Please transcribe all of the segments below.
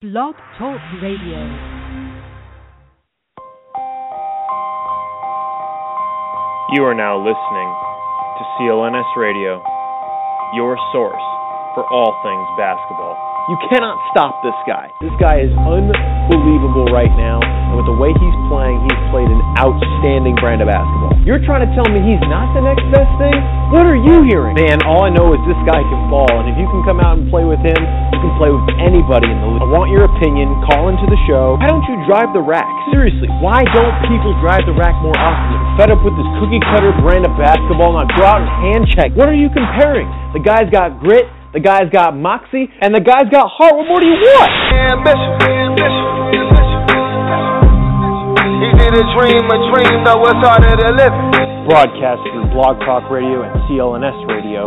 Blog Talk Radio. You are now listening to CLNS Radio, your source for all things basketball. You cannot stop this guy. This guy is unbelievable right now, and with the way he's playing, he's played an outstanding brand of basketball. You're trying to tell me he's not the next best thing? What are you hearing? Man, all I know is this guy can ball, and if you can come out and play with him, you can play with anybody in the league. I want your opinion. Call into the show. Why don't you drive the rack? Seriously, why don't people drive the rack more often? I'm fed up with this cookie cutter brand of basketball. Now go out and hand check. What are you comparing? The guy's got grit. The guy's got moxie, and the guy's got heart. What more do you want? Ambition, ambition, He did a dream, a dream, though it's harder to live. Broadcast through Blog Talk Radio and CLNS Radio.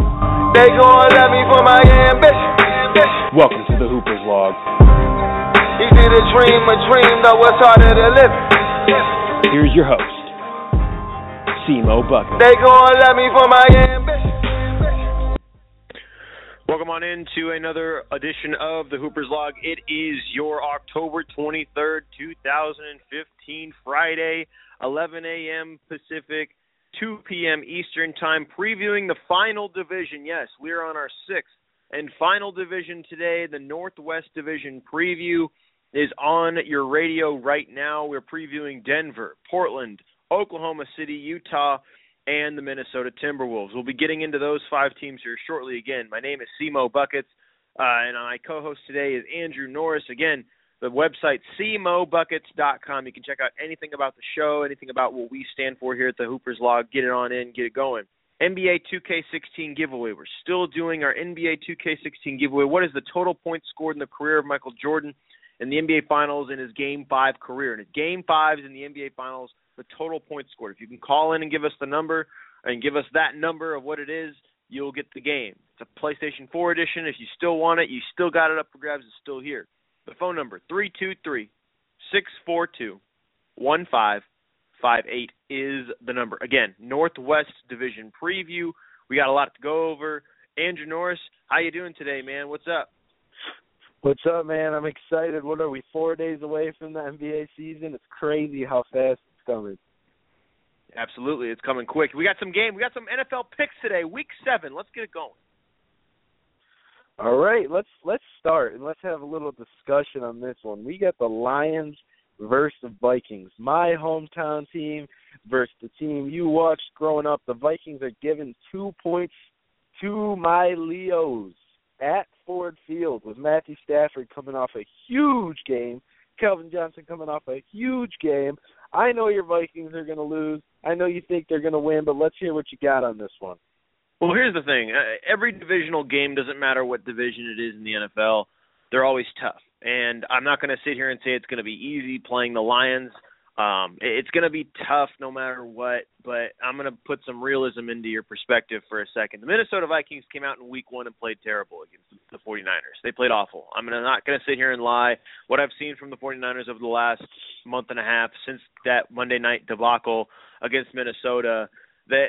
They gon' love me for my ambition. Welcome to the Hooper's Log. He did a dream, a dream, though it's harder to live. Here's your host, Simo Bucket. They gon' love me for my ambition. Welcome on into another edition of the Hooper's Log. It is your October 23rd, 2015, Friday, 11 a.m. Pacific, 2 p.m. Eastern Time, previewing the final division. Yes, we are on our sixth and final division today. The Northwest Division preview is on your radio right now. We're previewing Denver, Portland, Oklahoma City, Utah, and the Minnesota Timberwolves. We'll be getting into those five teams here shortly. Again, my name is Simo Buckets, uh, and my co-host today is Andrew Norris. Again, the website cmobuckets.com. You can check out anything about the show, anything about what we stand for here at the Hoopers Log. Get it on in, get it going. NBA 2K16 giveaway. We're still doing our NBA 2K16 giveaway. What is the total points scored in the career of Michael Jordan in the NBA Finals in his Game 5 career? And his Game 5s in the NBA Finals – the total points scored. If you can call in and give us the number and give us that number of what it is, you'll get the game. It's a PlayStation 4 edition. If you still want it, you still got it up for grabs. It's still here. The phone number three two three six four two one five five eight is the number. Again, Northwest Division preview. We got a lot to go over. Andrew Norris, how you doing today, man? What's up? What's up, man? I'm excited. What are we, four days away from the NBA season? It's crazy how fast Absolutely, it's coming quick. We got some game. We got some NFL picks today. Week seven. Let's get it going. All right, let's let's start and let's have a little discussion on this one. We got the Lions versus the Vikings. My hometown team versus the team you watched growing up. The Vikings are given two points to my Leos at Ford Field with Matthew Stafford coming off a huge game, Calvin Johnson coming off a huge game. I know your Vikings are going to lose. I know you think they're going to win, but let's hear what you got on this one. Well, here's the thing. Uh, every divisional game doesn't matter what division it is in the NFL. They're always tough. And I'm not going to sit here and say it's going to be easy playing the Lions. Um, it's going to be tough no matter what, but I'm going to put some realism into your perspective for a second. The Minnesota Vikings came out in week one and played terrible against the 49ers. They played awful. I'm not going to sit here and lie. What I've seen from the 49ers over the last month and a half since that Monday night debacle against Minnesota, they,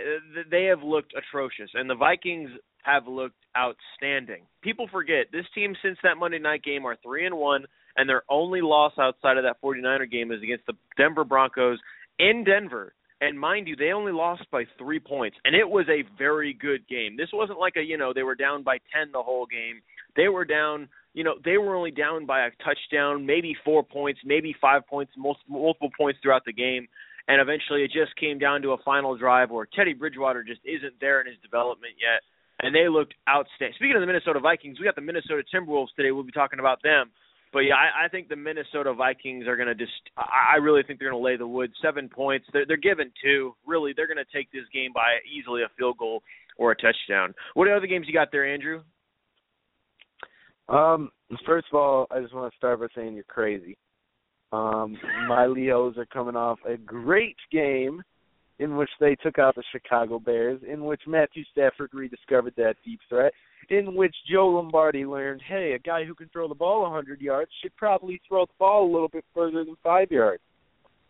they have looked atrocious. And the Vikings have looked outstanding. People forget this team since that Monday night game are 3 and 1 and their only loss outside of that 49er game is against the Denver Broncos in Denver. And mind you, they only lost by three points, and it was a very good game. This wasn't like a you know they were down by ten the whole game. They were down, you know, they were only down by a touchdown, maybe four points, maybe five points, multiple, multiple points throughout the game. And eventually, it just came down to a final drive where Teddy Bridgewater just isn't there in his development yet, and they looked outstanding. Speaking of the Minnesota Vikings, we got the Minnesota Timberwolves today. We'll be talking about them. But yeah, I, I think the Minnesota Vikings are going to just. I really think they're going to lay the wood. Seven points. They're, they're given two. Really, they're going to take this game by easily a field goal or a touchdown. What other games you got there, Andrew? Um, first of all, I just want to start by saying you're crazy. Um, my Leos are coming off a great game in which they took out the Chicago Bears, in which Matthew Stafford rediscovered that deep threat, in which Joe Lombardi learned, hey, a guy who can throw the ball 100 yards should probably throw the ball a little bit further than five yards.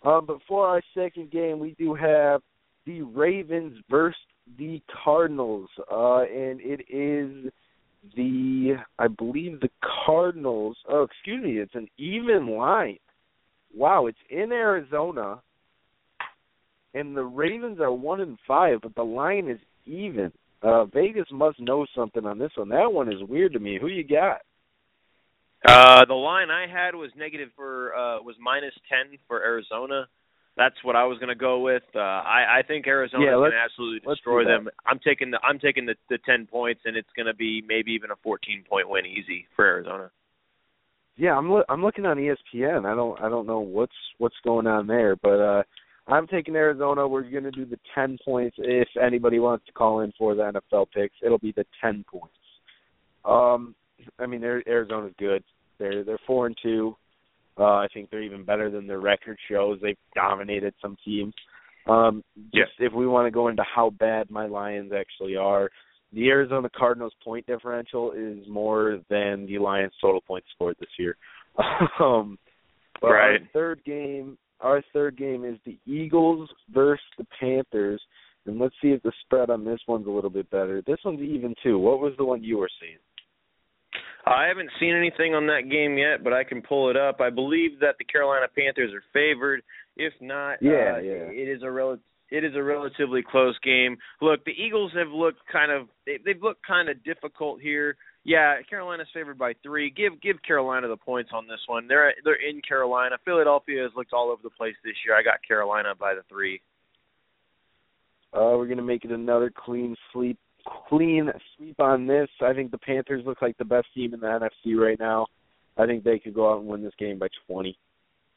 Um, but for our second game, we do have the Ravens versus the Cardinals, uh, and it is the I believe the Cardinals. Oh, excuse me, it's an even line. Wow, it's in Arizona, and the Ravens are one and five, but the line is even. Uh Vegas must know something on this one. That one is weird to me. Who you got? Uh, the line I had was negative for uh, was minus ten for Arizona. That's what I was going to go with. Uh, I I think Arizona Yeah, going absolutely destroy them. I'm taking the I'm taking the the ten points, and it's going to be maybe even a 14 point win easy for Arizona. Yeah, I'm loo- I'm looking on ESPN. I don't I don't know what's what's going on there, but uh I'm taking Arizona. We're going to do the 10 points if anybody wants to call in for the NFL picks. It'll be the 10 points. Um I mean Arizona's good. They're they're 4 and 2. Uh I think they're even better than their record shows. They've dominated some teams. Um just if we want to go into how bad my Lions actually are, the Arizona Cardinals point differential is more than the Lions total points scored this year. um, but Right. Third game, our third game is the Eagles versus the Panthers, and let's see if the spread on this one's a little bit better. This one's even too. What was the one you were seeing? I haven't seen anything on that game yet, but I can pull it up. I believe that the Carolina Panthers are favored. If not, Yeah, uh, yeah. it is a rel- it is a relatively close game. Look, the Eagles have looked kind of they, they've looked kind of difficult here. Yeah, Carolina's favored by three. Give give Carolina the points on this one. They're they're in Carolina. Philadelphia has looked all over the place this year. I got Carolina by the three. Uh, we're gonna make it another clean sweep. Clean sweep on this. I think the Panthers look like the best team in the NFC right now. I think they could go out and win this game by 20.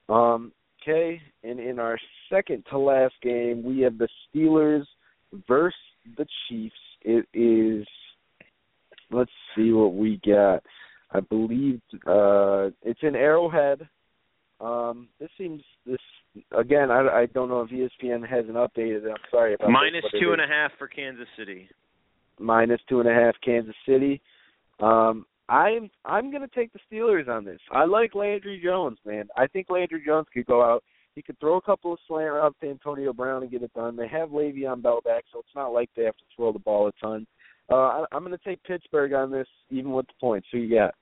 Um, okay, and in our second to last game, we have the Steelers versus the Chiefs. It is. Let's see what we got. I believe uh, it's in Arrowhead. Um, this seems this again. I, I don't know if ESPN hasn't updated it. I'm sorry about Minus this, it is a half for Kansas City. minus two and a half Kansas City. Um, I'm I'm gonna take the Steelers on this. I like Landry Jones, man. I think Landry Jones could go out. He could throw a couple of slant routes to Antonio Brown and get it done. They have Le'Veon Bell back, so it's not like they have to throw the ball a ton. Uh, I, I'm going to take Pittsburgh on this, even with the points. Who you got?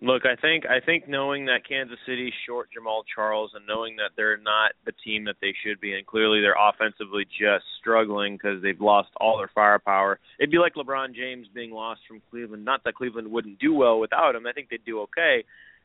Look, I think I think knowing that Kansas City short Jamaal Charles and knowing that they're not the team that they should be, and clearly they're offensively just struggling because they've lost all their firepower. It'd be like LeBron James being lost from Cleveland. Not that Cleveland wouldn't do well without him. I think they'd do okay,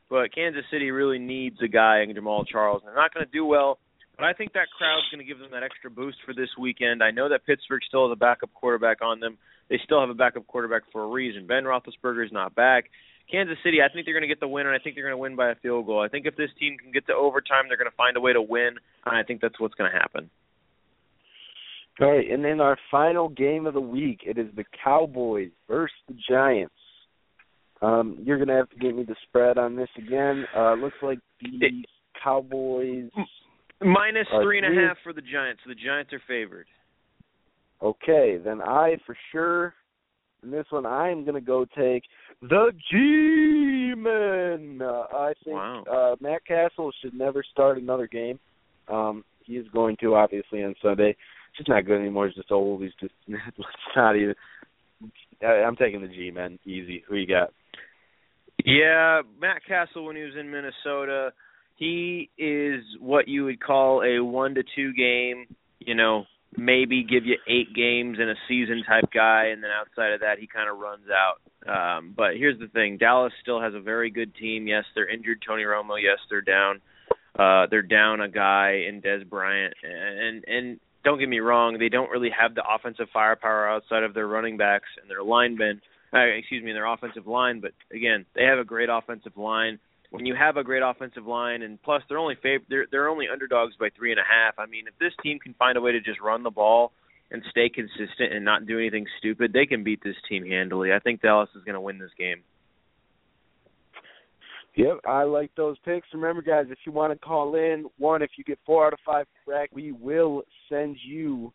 but Kansas City really needs a guy in Jamaal Charles. And they're not going to do well, but I think that crowd's going to give them that extra boost for this weekend. I know that Pittsburgh still has a backup quarterback on them. They still have a backup quarterback for a reason. Ben Roethlisberger's not back. Kansas City, I think they're going to get the win, and I think they're going to win by a field goal. I think if this team can get to overtime, they're going to find a way to win, and I think that's what's going to happen. All right, and then our final game of the week, it is the Cowboys versus the Giants. Um, you're gonna have to give me the spread on this again. Uh, looks like the It- Cowboys. Minus three and a half for the Giants. The Giants are favored. Okay, then I for sure. In this one, I'm gonna go take the G-Men. Uh, I think Wow. uh, Matt Cassel should never start another game. Um, he is going to obviously on Sunday. He's just not good anymore. He's just old. He's just not even. I, I'm taking the G-Men easy. Who you got? Yeah, Matt Cassel when he was in Minnesota, he is what you would call a one to two game, you know, maybe give you eight games in a season type guy and then outside of that he kind of runs out. Um but here's the thing, Dallas still has a very good team. Yes, they're injured Tony Romo, yes, they're down uh they're down a guy in Dez Bryant and and don't get me wrong, they don't really have the offensive firepower outside of their running backs and their linemen uh, excuse me, their offensive line. But again, they have a great offensive line. When you have a great offensive line, and plus they're only fav- they're they're only underdogs by three and a half. I mean, if this team can find a way to just run the ball and stay consistent and not do anything stupid, they can beat this team handily. I think Dallas is going to win this game. Yep, I like those picks. Remember, guys, if you want to call in, one, if you get four out of five correct, we will send you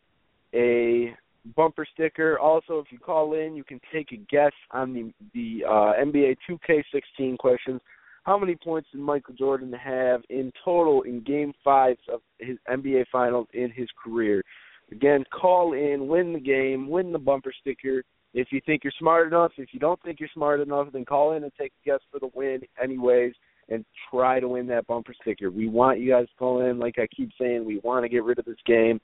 a bumper sticker. Also, if you call in, you can take a guess on the the uh, NBA 2K16 questions. How many points did Michael Jordan have in total in Game Five of his NBA Finals in his career? Again, call in, win the game, win the bumper sticker. If you think you're smart enough, if you don't think you're smart enough, then call in and take a guess for the win, anyways, and try to win that bumper sticker. We want you guys to call in. Like I keep saying, we want to get rid of this game.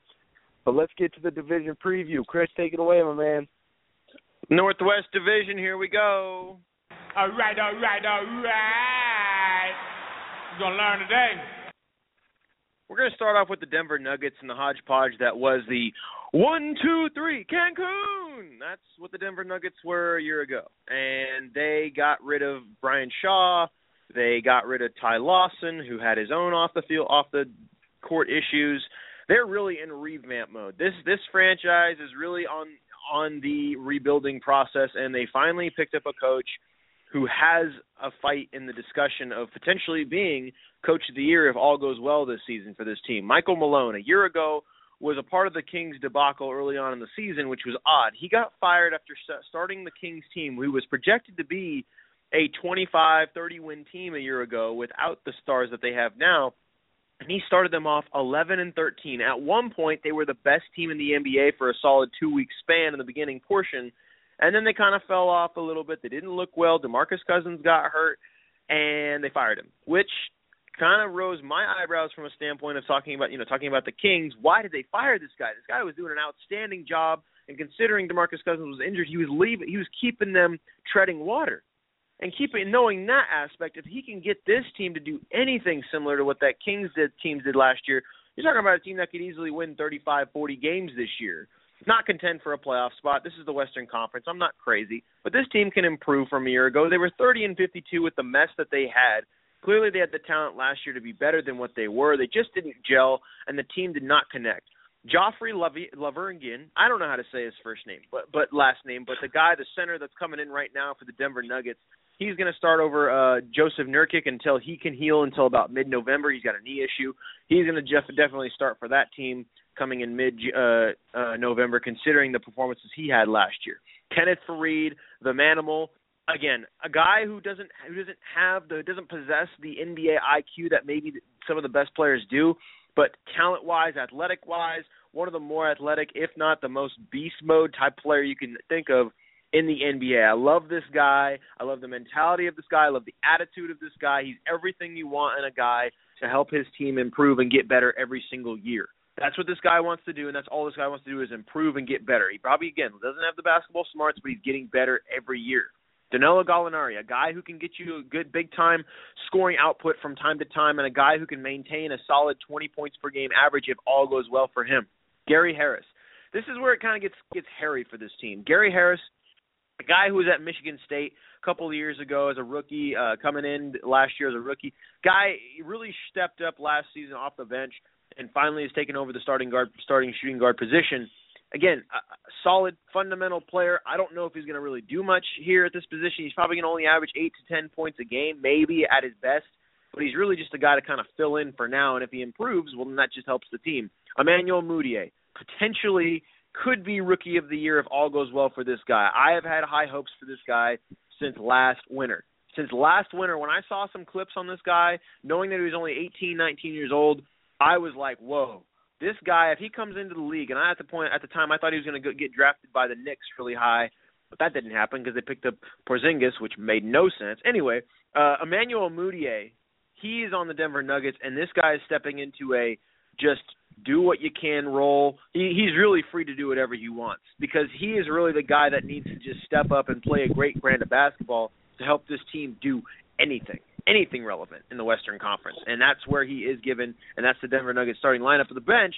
But let's get to the division preview. Chris, take it away, my man. Northwest Division, here we go. All right, all right, all right. You're going to learn today. We're going to start off with the Denver Nuggets and the hodgepodge that was the one, two, three, Cancun. That's what the Denver Nuggets were a year ago. And they got rid of Brian Shaw. They got rid of Ty Lawson, who had his own off the field, off the court issues. They're really in revamp mode. This this franchise is really on on the rebuilding process, and they finally picked up a coach who has a fight in the discussion of potentially being coach of the year if all goes well this season for this team. Michael Malone, a year ago, was a part of the Kings debacle early on in the season, which was odd. He got fired after starting the Kings team, who was projected to be a 25, 30 win team a year ago without the stars that they have now. And he started them off 11 and 13. At one point, they were the best team in the NBA for a solid two week span in the beginning portion and then they kind of fell off a little bit. They didn't look well. DeMarcus Cousins got hurt, and they fired him, which kind of rose my eyebrows from a standpoint of talking about you know talking about the Kings. Why did they fire this guy? This guy was doing an outstanding job, and considering DeMarcus Cousins was injured, he was leaving. He was keeping them treading water. And keeping knowing that aspect, if he can get this team to do anything similar to what that Kings did teams did last year, you're talking about a team that could easily win 35, 40 games this year not contend for a playoff spot. This is the Western Conference. I'm not crazy, but this team can improve from a year ago. They were 30 and 52 with the mess that they had. Clearly, they had the talent last year to be better than what they were. They just didn't gel, and the team did not connect. Joffrey Lauvergne, I don't know how to say his first name, but but last name, but the guy, the center that's coming in right now for the Denver Nuggets, he's going to start over uh Jusuf Nurkic until he can heal until about mid-November. He's got a knee issue. He's going to def- definitely start for that team coming in mid uh, uh, November, considering the performances he had last year. Kenneth Faried, the Manimal, again, a guy who doesn't who doesn't have the doesn't possess the NBA IQ that maybe some of the best players do, but talent wise, athletic wise, one of the more athletic, if not the most beast mode type player you can think of in the NBA. I love this guy. I love the mentality of this guy. I love the attitude of this guy. He's everything you want in a guy to help his team improve and get better every single year. That's what this guy wants to do, and that's all this guy wants to do is improve and get better. He probably again doesn't have the basketball smarts, but he's getting better every year. Danilo Gallinari, a guy who can get you a good big time scoring output from time to time, and a guy who can maintain a solid 20 points per game average if all goes well for him. Gary Harris. This is where it kind of gets gets hairy for this team. Gary Harris, a guy who was at Michigan State a couple of years ago as a rookie, uh, coming in last year as a rookie. Guy really stepped up last season off the bench and finally has taken over the starting guard, starting shooting guard position. Again, a solid fundamental player. I don't know if he's going to really do much here at this position. He's probably going to only average eight to ten points a game, maybe at his best. But he's really just a guy to kind of fill in for now. And if he improves, well, then that just helps the team. Emmanuel Mudiay potentially could be rookie of the year if all goes well for this guy. I have had high hopes for this guy since last winter. Since last winter, when I saw some clips on this guy, knowing that he was only 18, 19 years old, I was like, whoa, this guy, if he comes into the league, and I at the point at the time I thought he was going to get drafted by the Knicks really high, but that didn't happen because they picked up Porzingis, which made no sense. Anyway, uh, Emmanuel Mudiay, he's on the Denver Nuggets, and this guy is stepping into a just do what you can role. He, he's really free to do whatever he wants because he is really the guy that needs to just step up and play a great brand of basketball to help this team do anything anything relevant in the Western Conference, and that's where he is given, and that's the Denver Nuggets starting lineup for the bench.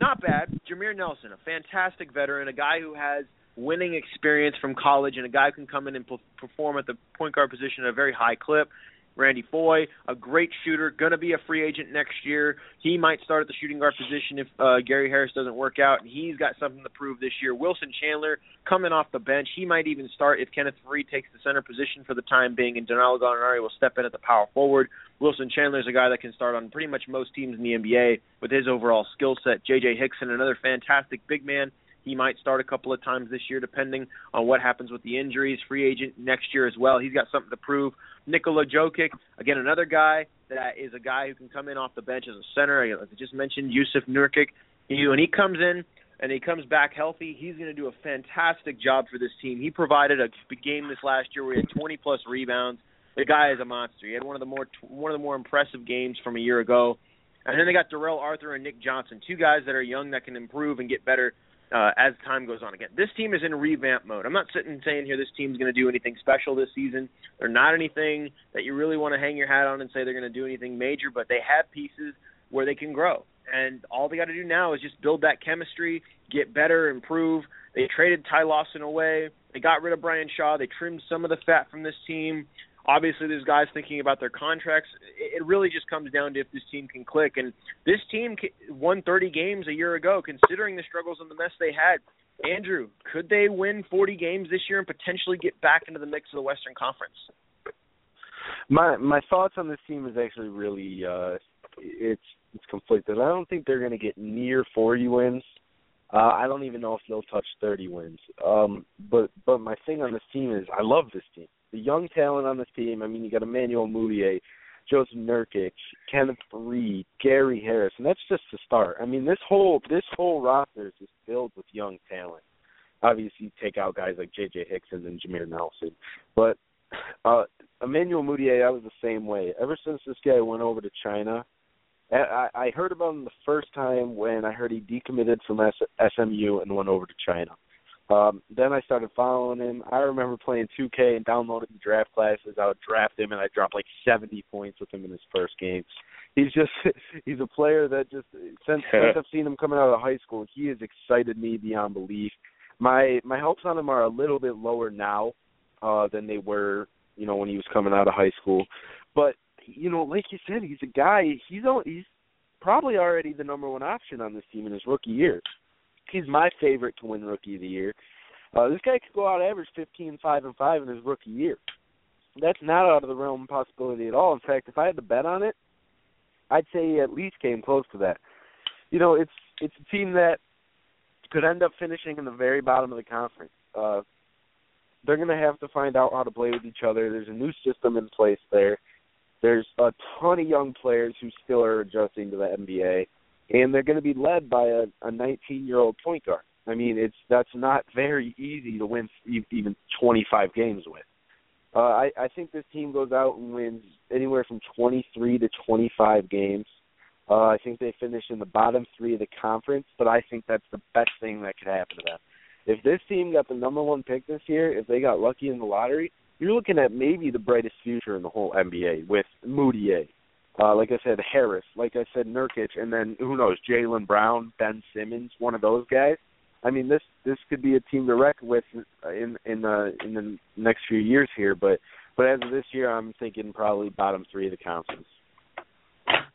Not bad, Jameer Nelson, a fantastic veteran, a guy who has winning experience from college, and a guy who can come in and perform at the point guard position at a very high clip. Randy Foye, a great shooter, going to be a free agent next year. He might start at the shooting guard position if uh, Gary Harris doesn't work out, and he's got something to prove this year. Wilson Chandler coming off the bench, he might even start if Kenneth Faried takes the center position for the time being, and Danilo Gallinari will step in at the power forward. Wilson Chandler is a guy that can start on pretty much most teams in the NBA with his overall skill set. J.J. Hickson, another fantastic big man. He might start a couple of times this year, depending on what happens with the injuries. Free agent next year as well. He's got something to prove. Nikola Jokic, again, another guy that is a guy who can come in off the bench as a center. I just mentioned, Jusuf Nurkic. He, when he comes in, and he comes back healthy, he's going to do a fantastic job for this team. He provided a game this last year where he had 20 plus rebounds. The guy is a monster. He had one of the more one of the more impressive games from a year ago. And then they got Darrell Arthur and Nick Johnson, two guys that are young that can improve and get better uh, as time goes on. Again, this team is in revamp mode. I'm not sitting saying here this team's going to do anything special this season. They're not anything that you really want to hang your hat on and say they're going to do anything major, but they have pieces where they can grow. And all they got to do now is just build that chemistry, get better, improve. They traded Ty Lawson away. They got rid of Brian Shaw. They trimmed some of the fat from this team. Obviously, there's guys thinking about their contracts. It really just comes down to if this team can click. And this team won 30 games a year ago, considering the struggles and the mess they had. Andrew, could they win 40 games this year and potentially get back into the mix of the Western Conference? My my thoughts on this team is actually really uh it's it's conflicted. I don't think they're going to get near 40 wins. Uh, I don't even know if they'll touch 30 wins. Um, but but my thing on this team is I love this team. The young talent on this team. I mean, you got Emmanuel Mudiay, Joseph Nurkic, Kenneth Faried, Gary Harris, and that's just the start. I mean, this whole this whole roster is just filled with young talent. Obviously, you take out guys like J.J. Hickson and Jameer Nelson, but uh, Emmanuel Mudiay, I was the same way. Ever since this guy went over to China, I, I heard about him the first time when I heard he decommitted from S- SMU and went over to China. Um, then I started following him. I remember playing 2K and downloading the draft classes. I would draft him, and I dropped like 70 points with him in his first game. He's just he's a player that just since since I've seen him coming out of high school, he has excited me beyond belief. My my hopes on him are a little bit lower now uh, than they were, you know, when he was coming out of high school. But you know, like you said, he's a guy. He's he's probably already the number one option on this team in his rookie year. He's my favorite to win Rookie of the Year. Uh, this guy could go out average fifteen five and five in his rookie year. That's not out of the realm of possibility at all. In fact, if I had to bet on it, I'd say he at least came close to that. You know, it's it's a team that could end up finishing in the very bottom of the conference. Uh, they're going to have to find out how to play with each other. There's a new system in place there. There's a ton of young players who still are adjusting to the NBA, and they're going to be led by a, a 19-year-old point guard. I mean, it's that's not very easy to win even 25 games with. Uh, I, I think this team goes out and wins anywhere from 23 to 25 games. Uh, I think they finish in the bottom three of the conference, but I think that's the best thing that could happen to them. If this team got the number one pick this year, if they got lucky in the lottery, you're looking at maybe the brightest future in the whole NBA with Mudiay, uh, like I said, Harris, like I said, Nurkic, and then who knows, Jaylen Brown, Ben Simmons, one of those guys. I mean, this this could be a team to reckon with in in the in the next few years here. But but as of this year, I'm thinking probably bottom three of the conference.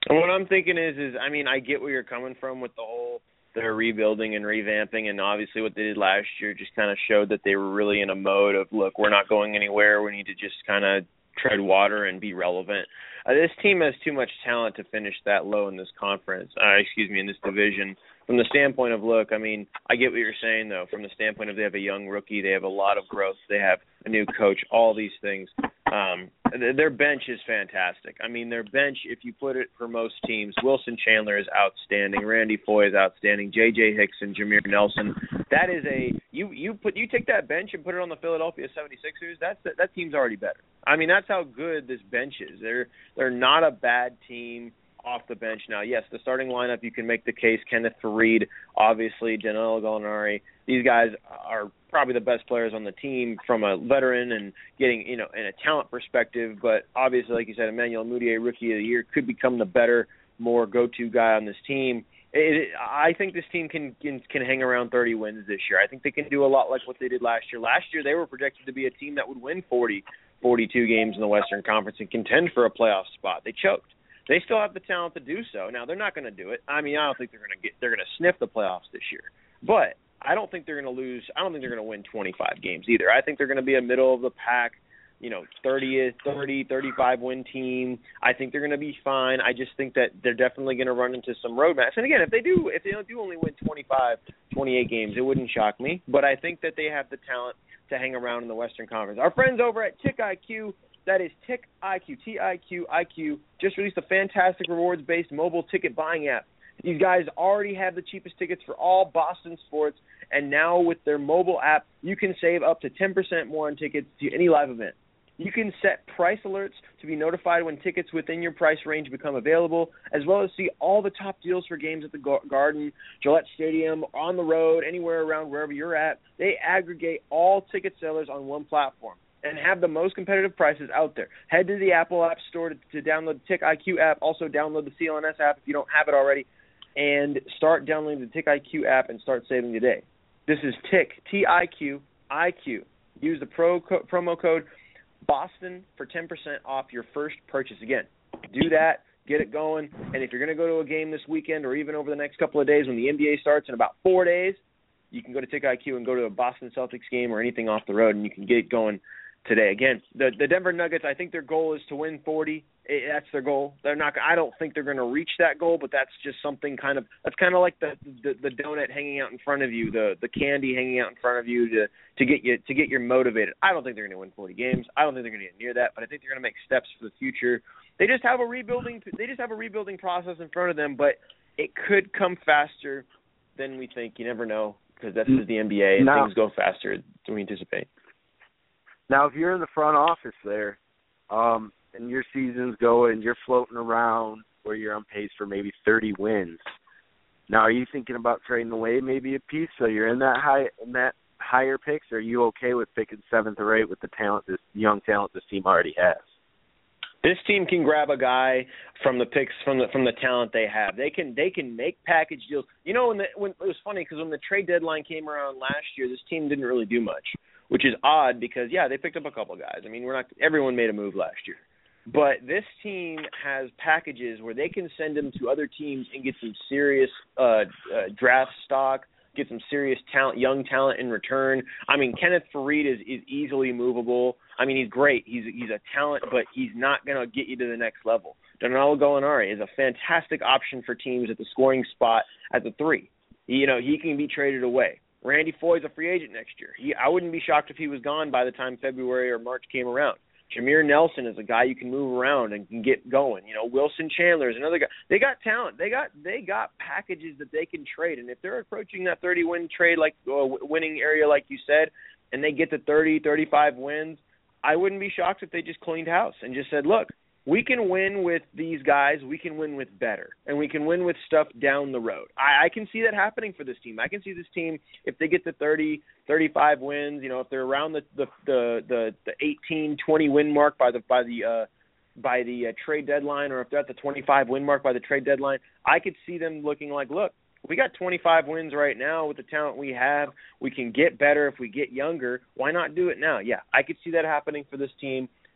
And what I'm thinking is, is I mean, I get where you're coming from with the whole they're rebuilding and revamping, and obviously what they did last year just kind of showed that they were really in a mode of look, we're not going anywhere. We need to just kind of tread water and be relevant. Uh, this team has too much talent to finish that low in this conference. Uh, excuse me, in this division. From the standpoint of look, I mean, I get what you're saying though. From the standpoint of they have a young rookie, they have a lot of growth, they have a new coach, all these things. Um, their bench is fantastic. I mean, their bench, if you put it for most teams, Wilson Chandler is outstanding, Randy Foye is outstanding, J.J. Hickson, Jameer Nelson. That is a you you put you take that bench and put it on the Philadelphia 76ers. That's that, that team's already better. I mean, that's how good this bench is. They're they're not a bad team off the bench now. Yes, the starting lineup you can make the case. Kenneth Faried, obviously Danilo Gallinari. These guys are probably the best players on the team from a veteran and getting you know in a talent perspective. But obviously, like you said, Emmanuel Mudiay, rookie of the year, could become the better, more go-to guy on this team. It, I think this team can, can can hang around 30 wins this year. I think they can do a lot like what they did last year. Last year they were projected to be a team that would win 40, 42 games in the Western Conference and contend for a playoff spot. They choked. They still have the talent to do so. Now they're not going to do it. I mean, I don't think they're going to get. They're going to sniff the playoffs this year, but I don't think they're going to lose. I don't think they're going to win 25 games either. I think they're going to be a middle of the pack, you know, 30, 30, 35 win team. I think they're going to be fine. I just think that they're definitely going to run into some roadmaps. And again, if they do, if they do only win 25, 28 games, it wouldn't shock me. But I think that they have the talent to hang around in the Western Conference. Our friends over at TiqIQ that is Tick IQ, T I Q I Q, just released a fantastic rewards based mobile ticket buying app These guys already have the cheapest tickets for all Boston sports, and now with their mobile app, you can save up to 10% more on tickets to any live event. You can set price alerts to be notified when tickets within your price range become available, as well as see all the top deals for games at the Garden, Gillette Stadium, on the road, anywhere around wherever you're at. They aggregate all ticket sellers on one platform and have the most competitive prices out there. Head to the Apple App Store to, to download the TiqIQ app. Also, download the CLNS app if you don't have it already, and start downloading the TiqIQ app and start saving today. This is Tick T I Q I Q. Use the pro co- promo code Boston for 10% off your first purchase. Again, do that. Get it going. And if you're going to go to a game this weekend or even over the next couple of days when the NBA starts in about four days, you can go to TiqIQ and go to a Boston Celtics game or anything off the road, and you can get it going today. Again, the the Denver Nuggets. I think their goal is to win 40. It, that's their goal. They're not. I don't think they're going to reach that goal, but that's just something kind of. That's kind of like the, the the donut hanging out in front of you, the the candy hanging out in front of you to to get you to get you motivated. I don't think they're going to win 40 games. I don't think they're going to get near that, but I think they're going to make steps for the future. They just have a rebuilding. They just have a rebuilding process in front of them, but it could come faster than we think. You never know because that's the NBA and now, things go faster than we anticipate. Now, if you're in the front office there, um, and your season's going, you're floating around where you're on pace for maybe 30 wins. Now, are you thinking about trading away maybe a piece so you're in that high in that higher picks? Or are you okay with picking seventh or eighth with the talent this young talent this team already has? This team can grab a guy from the picks from the from the talent they have. They can they can make package deals. You know when the when it was funny because when the trade deadline came around last year, this team didn't really do much which is odd because yeah, they picked up a couple guys. I mean, we're not everyone made a move last year. But this team has packages where they can send them to other teams and get some serious uh, uh draft stock, get some serious talent, young talent in return. I mean, Kenneth Faried is is easily movable. I mean, he's great. He's he's a talent, but he's not going to get you to the next level. Danilo Gallinari is a fantastic option for teams at the scoring spot at the three. You know, he can be traded away. Randy Foye's a free agent next year. He, I wouldn't be shocked if he was gone by the time February or March came around. Jameer Nelson is a guy you can move around and can get going. You know, Wilson Chandler is another guy. They got talent. They got they got packages that they can trade. And if they're approaching that 30 win trade like uh, winning area like you said, and they get to 30, 35 wins, I wouldn't be shocked if they just cleaned house and just said, look, we can win with these guys. We can win with better, and we can win with stuff down the road. I, I can see that happening for this team. I can see this team if they get to 30, 35 wins. You know, if they're around the the the the, the 18, 20 win mark by the by the uh, by the uh, trade deadline, or if they're at the 25 win mark by the trade deadline, I could see them looking like, look, we got 25 wins right now with the talent we have. We can get better if we get younger. Why not do it now? Yeah, I could see that happening for this team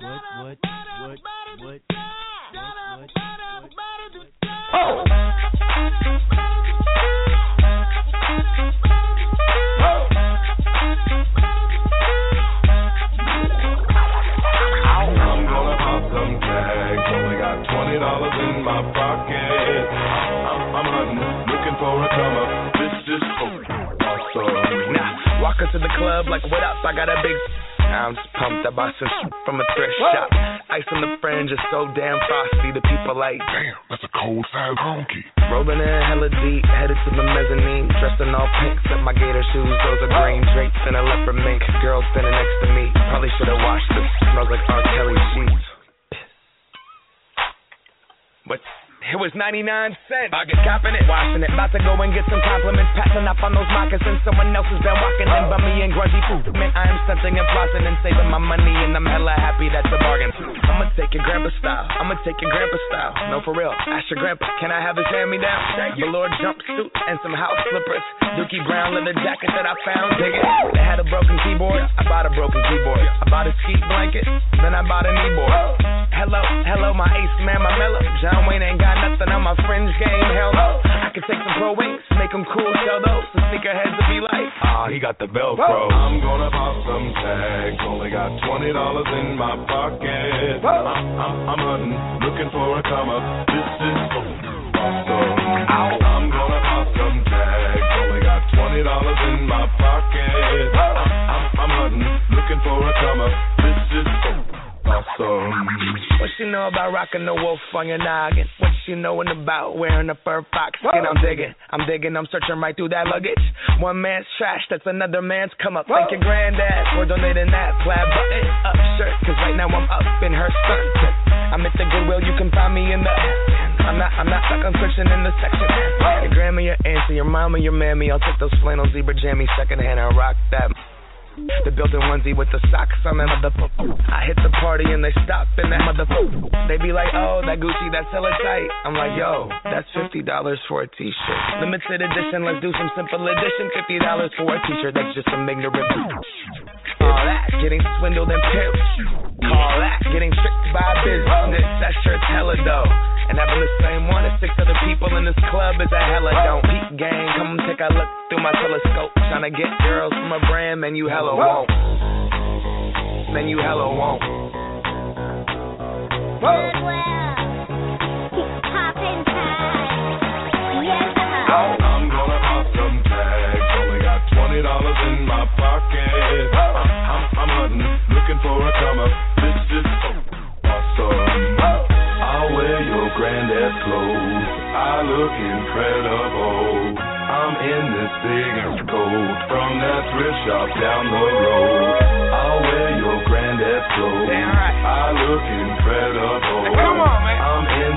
what, what, what, what, what, what, Oh! I'm gonna pop some tags. Only got twenty dollars in my pocket. I'm, I'm hunting, looking for a come up. This is awesome. Now, walk into the club like, what up? I got a big I'm just pumped. I bought some from a thrift shop. Ice on the fringe is so damn frosty. The people like, damn, that's a cold fat honky. Rolling in hella deep, headed to the mezzanine. Dressed in all pink, set my gator shoes. Those are green drapes and a leopard mink. Girl standing next to me. Probably should have washed this. Smells like R. Kelly sheets. But it was 99 cents. I get copping it, washing it. About to go and get some compliments. Passing up on those moccasins. Someone else has been walking in by me and grungy food. Man, I am stunting and flossing and saving my money. And I'm hella happy that's a bargain. I'ma take your grandpa style. I'ma take your grandpa style. No, for real. Ask your grandpa, can I have his hand me down? Velour jumpsuit and some house slippers. Dookie Brown leather jacket that I found. Dig it. They had a broken keyboard. I bought a broken keyboard. I bought a ski blanket. Then I bought a kneeboard. Hello, hello, my ace man, my mellow. John Wayne ain't got nothing on my fringe game. Hell no. I can take some pro wings, make them cool, sell those. The sneakerheads would be like, ah, he got the Velcro. I'm gonna pop some tags. Only got twenty dollars in my pocket. I'm, I'm, I'm hunting, looking for a come up. This is awesome. I'm gonna pop some tags. Only got twenty dollars in my pocket. I'm, I'm, I'm hunting, looking for a come up. This is awesome. What she know about rocking the wolf on your noggin? What she knowin' about wearing a fur fox skin? I'm digging, I'm digging, I'm searching right through that luggage. One man's trash, that's another man's come up. Thank your granddad for donating that plaid button up shirt. Cause right now I'm up in her skirt. I'm at the Goodwill, you can find me in the. I'm not, I'm not stuck, I'm searching in the section. Your grandma, your auntie, your mama, your mammy. I'll take those flannel zebra jammies secondhand and rock that. The built-in onesie with the socks on that motherfucker. I hit the party and they stop in that motherfucker. They be like, oh, that Gucci, that's hella tight. I'm like, yo, that's fifty dollars for a t-shirt. Limited edition, let's do some simple edition. Fifty dollars for a t-shirt, that's just some ignorant. All that getting swindled and pimped. Call that getting tricked by business. That shirt's hella dope. And having the same one as six other people in this club is a hella don't. Peak gang, come take a look through my telescope. Trying to get girls from a brand, man, you hella won't. Man, you hella won't. Poppin' incredible. I'm in this big coat from that thrift shop down the road. I'll wear your granddad's clothes. Damn right. I look incredible. Come on, man. I'm in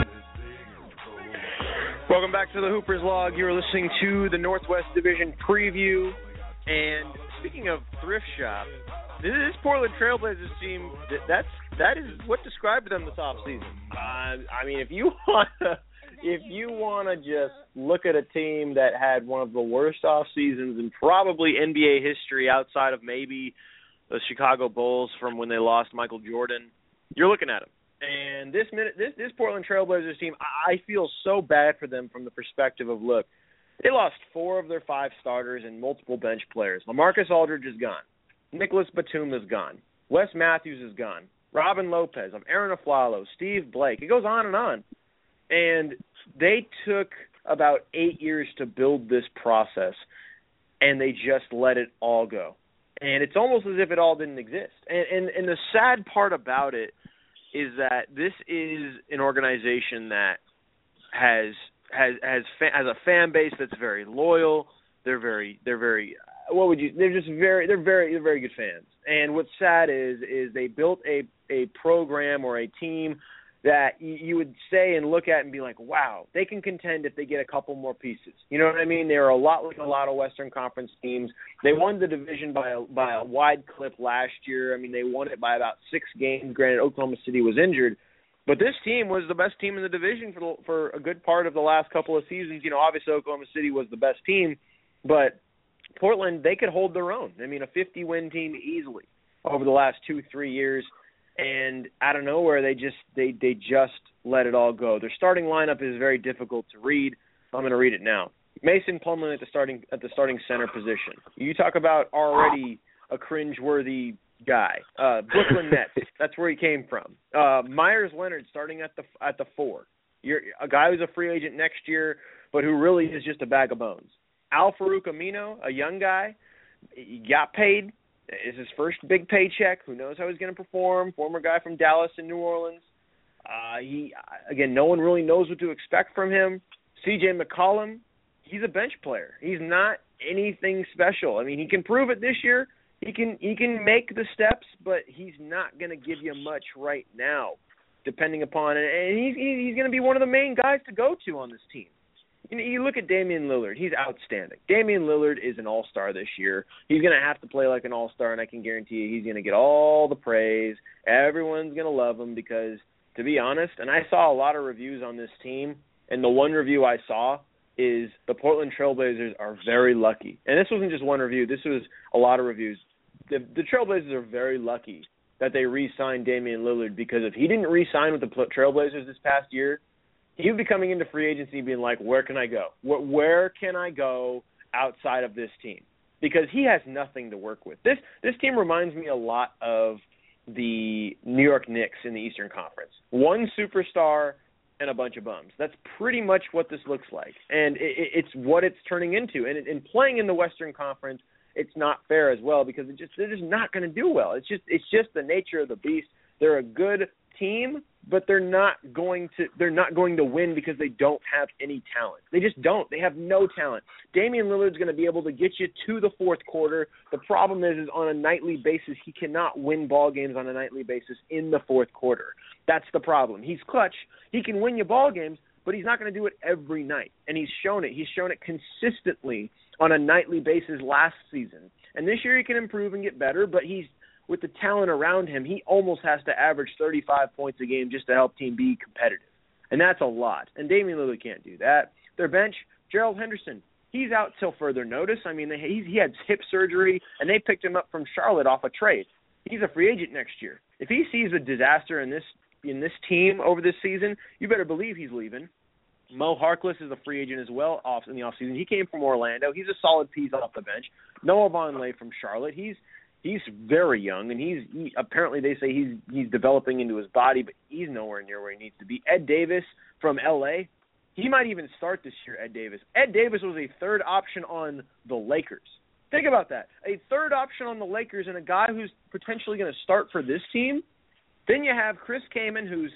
Welcome back to the Hoopers Log. You're listening to the Northwest Division preview. And speaking of thrift shop, this Portland Trailblazers team th- that's that is what described them this offseason. Uh, I mean, if you want to if you want to just look at a team that had one of the worst off seasons in probably NBA history outside of maybe the Chicago Bulls from when they lost Michael Jordan, you're looking at them. And this minute, this this Portland Trailblazers team, I feel so bad for them from the perspective of look, they lost four of their five starters and multiple bench players. LaMarcus Aldridge is gone. Nicolas Batum is gone. Wes Matthews is gone. Robin Lopez, of Arron Afflalo, Steve Blake. It goes on and on. And they took about eight years to build this process, and they just let it all go. And it's almost as if it all didn't exist. And and, and the sad part about it is that this is an organization that has has has fa- has a fan base that's very loyal. They're very they're very what would you they're just very they're very they're very good fans. And what's sad is is they built a a program or a team that you, would say and look at and be like, wow, they can contend if they get a couple more pieces. You know what I mean? They're a lot like a lot of Western Conference teams. They won the division by a by a wide clip last year. I mean, they won it by about six games. Granted, Oklahoma City was injured, but this team was the best team in the division for the, for a good part of the last couple of seasons. You know, obviously Oklahoma City was the best team, but Portland they could hold their own. I mean, a 50 win team easily over the last two three years and out of nowhere they just they they just let it all go. Their starting lineup is very difficult to read. I'm going to read it now. Mason Plumlee at the starting at the starting center position. You talk about already a cringe-worthy guy. Uh, Brooklyn Nets. That's where he came from. Uh, Meyers Leonard starting at the at the four. You're a guy who's a free agent next year, but who really is just a bag of bones. Al-Farouq Aminu, a young guy, got paid is his first big paycheck. Who knows how he's going to perform? Former guy from Dallas and New Orleans. Uh, he again, no one really knows what to expect from him. C.J. McCollum, he's a bench player. He's not anything special. I mean, he can prove it this year. He can he can make the steps, but he's not going to give you much right now, depending upon. And he's he's going to be one of the main guys to go to on this team you know, you look at Damian Lillard, he's outstanding. Damian Lillard is an all-star this year. He's going to have to play like an all-star and I can guarantee you he's going to get all the praise. Everyone's going to love him because to be honest, and I saw a lot of reviews on this team and the one review I saw is the Portland Trailblazers are very lucky. And this wasn't just one review, this was a lot of reviews. The the Trailblazers are very lucky that they re-signed Damian Lillard because if he didn't re-sign with the Trailblazers this past year, He would be coming into free agency being like, "Where can I go? Where, where can I go outside of this team?" Because he has nothing to work with. This this team reminds me a lot of the New York Knicks in the Eastern Conference. One superstar and a bunch of bums. That's pretty much what this looks like, and it, it's what it's turning into. And in playing in the Western Conference, it's not fair as well because it just they're just not going to do well. It's just it's just the nature of the beast. They're a good team, but they're not going to they're not going to win because they don't have any talent. They just don't. They have no talent. Damian Lillard's going to be able to get you to the fourth quarter. The problem is is on a nightly basis he cannot win ball games on a nightly basis in the fourth quarter. That's the problem. He's clutch. He can win you ball games, but he's not going to do it every night. And he's shown it. He's shown it consistently on a nightly basis last season. And this year he can improve and get better, but he's with the talent around him, he almost has to average 35 points a game just to help team be competitive. And that's a lot. And Damian Lillard can't do that. Their bench, Gerald Henderson, he's out till further notice. I mean, he he had hip surgery, and they picked him up from Charlotte off a trade. He's a free agent next year. If he sees a disaster in this in this team over this season, you better believe he's leaving. Mo Harkless is a free agent as well off in the offseason. He came from Orlando. He's a solid piece off the bench. Noah Vonleh from Charlotte. He's he's very young, and he's he, apparently they say he's he's developing into his body, but he's nowhere near where he needs to be. Ed Davis from L.A. He might even start this year. Ed Davis. Ed Davis was a third option on the Lakers. Think about that. A third option on the Lakers and a guy who's potentially going to start for this team. Then you have Chris Kaman, who's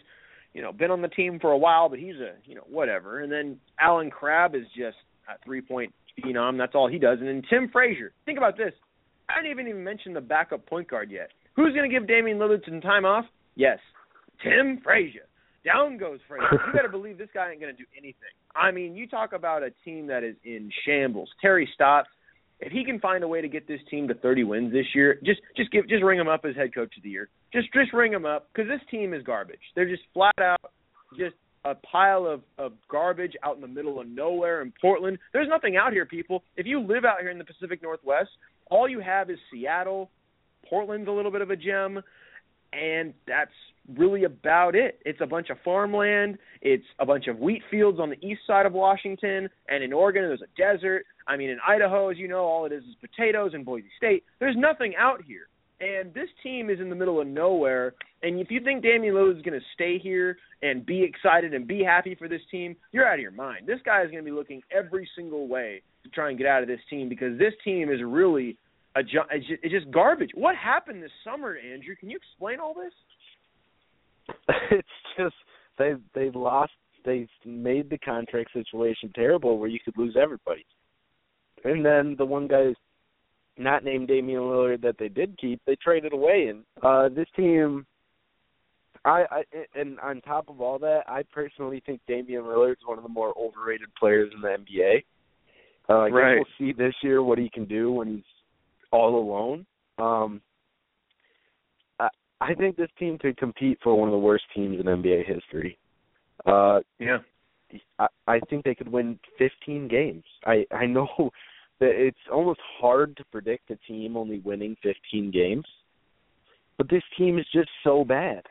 you know been on the team for a while, but he's a you know whatever. And then Allen Crabbe is just a three point phenom. That's all he does. And then Tim Frazier. Think about this. I didn't even mention the backup point guard yet. Who's going to give Damian Lillard some time off? Yes, Tim Frazier. Down goes Frazier. You better believe this guy ain't going to do anything. I mean, you talk about a team that is in shambles. Terry Stotts, if he can find a way to get this team to 30 wins this year, just just give just ring him up as head coach of the year. Just just ring him up because this team is garbage. They're just flat out just a pile of of garbage out in the middle of nowhere in Portland. There's nothing out here, people. If you live out here in the Pacific Northwest, all you have is Seattle. Portland's a little bit of a gem, and that's really about it. It's a bunch of farmland. It's a bunch of wheat fields on the east side of Washington, and in Oregon there's a desert. I mean, in Idaho, as you know, all it is is potatoes. and Boise State, there's nothing out here. And this team is in the middle of nowhere. And if you think Damian Lillard is going to stay here and be excited and be happy for this team, you're out of your mind. This guy is going to be looking every single way to try and get out of this team because this team is really a it's just, garbage. What happened this summer, Andrew? Can you explain all this? it's just they they lost. They made the contract situation terrible where you could lose everybody. And then the one guy not named Damian Lillard that they did keep, they traded away. And uh this team, I, I and on top of all that, I personally think Damian Lillard is one of the more overrated players in the NBA. Uh, I right. guess we'll see this year what he can do when he's all alone. Um, I, I think this team could compete for one of the worst teams in NBA history. Uh, yeah. I, I think they could win 15 games. I I know it's almost hard to predict a team only winning 15 games, but this team is just so bad.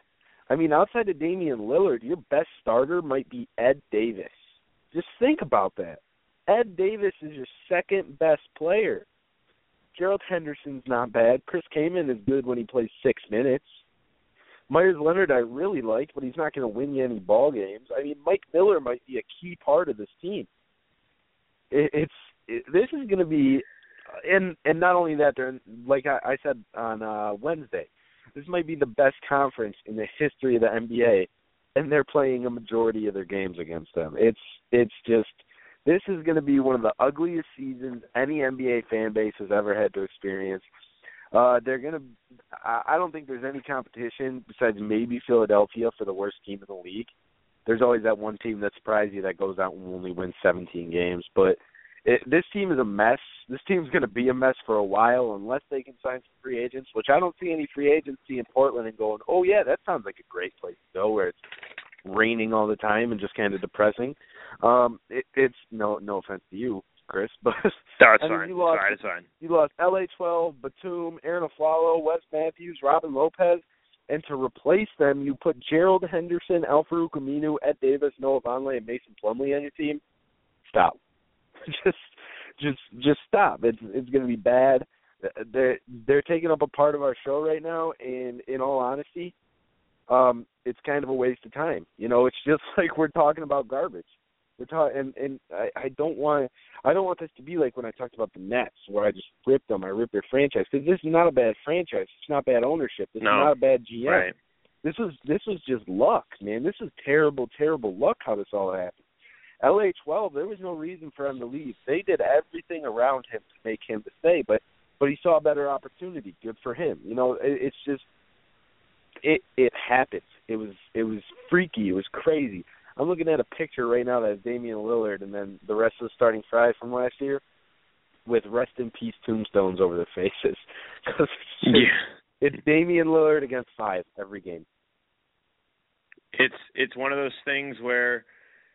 I mean, outside of Damian Lillard, your best starter might be Ed Davis. Just think about that. Ed Davis is your second best player. Gerald Henderson's not bad. Chris Kaman is good when he plays six minutes. Meyers Leonard I really like, but he's not going to win you any ball games. I mean, Mike Miller might be a key part of this team. It, it's it, this is going to be, and and not only that, they're like I, I said on uh Wednesday, this might be the best conference in the history of the NBA, and they're playing a majority of their games against them. It's it's just this is going to be one of the ugliest seasons any NBA fan base has ever had to experience. Uh, they're going to. I don't think there's any competition besides maybe Philadelphia for the worst team in the league. There's always that one team that surprises you that goes out and only wins 17 games, but it, this team is a mess. This team's going to be a mess for a while unless they can sign some free agents, which I don't see any free agency in Portland and going, oh yeah, that sounds like a great place to go where it's raining all the time and just kind of depressing. Um, it, it's no no offense to you, Chris, but no, it's I mean, fine. You lost, it's fine. You lost LA twelve, Batum, Arron Afflalo, Wes Matthews, Robin Lopez. and to replace them, you put Gerald Henderson, Al-Farouq Aminu, Ed Davis, Noah Vonleh, and Mason Plumlee on your team. Stop. just, just, just stop. It's it's going to be bad. They're they're taking up a part of our show right now, and in all honesty, um, it's kind of a waste of time. You know, it's just like we're talking about garbage. We're talking, and and I, I don't want I don't want this to be like when I talked about the Nets, where I just ripped them. I ripped their franchise because this is not a bad franchise. It's not bad ownership. This No. is not a bad GM. Right. This was this was just luck, man. This is terrible, terrible luck how this all happened. LA twelve, there was no reason for him to leave. They did everything around him to make him to stay, but but he saw a better opportunity. Good for him. You know, it, it's just it it happens. It was it was freaky. It was crazy. I'm looking at a picture right now that has Damian Lillard and then the rest of the starting five from last year with rest in peace tombstones over their faces. 'Cause it's, Yeah. it's Damian Lillard against five every game. it's it's one of those things where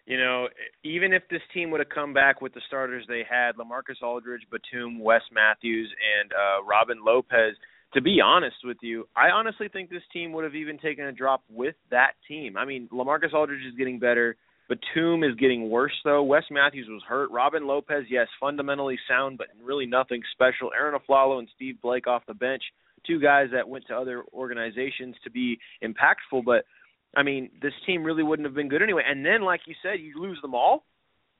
you know even if this team would have come back with the starters they had LaMarcus Aldridge, Batum, Wes Matthews, and uh, Robin Lopez. To be honest with you, I honestly think this team would have even taken a drop with that team. I mean, LaMarcus Aldridge is getting better. Batum is getting worse though. Wes Matthews was hurt. Robin Lopez, yes, fundamentally sound, but really nothing special. Arron Afflalo and Steve Blake off the bench, two guys that went to other organizations to be impactful, but I mean, this team really wouldn't have been good anyway. And then, like you said, you lose them all.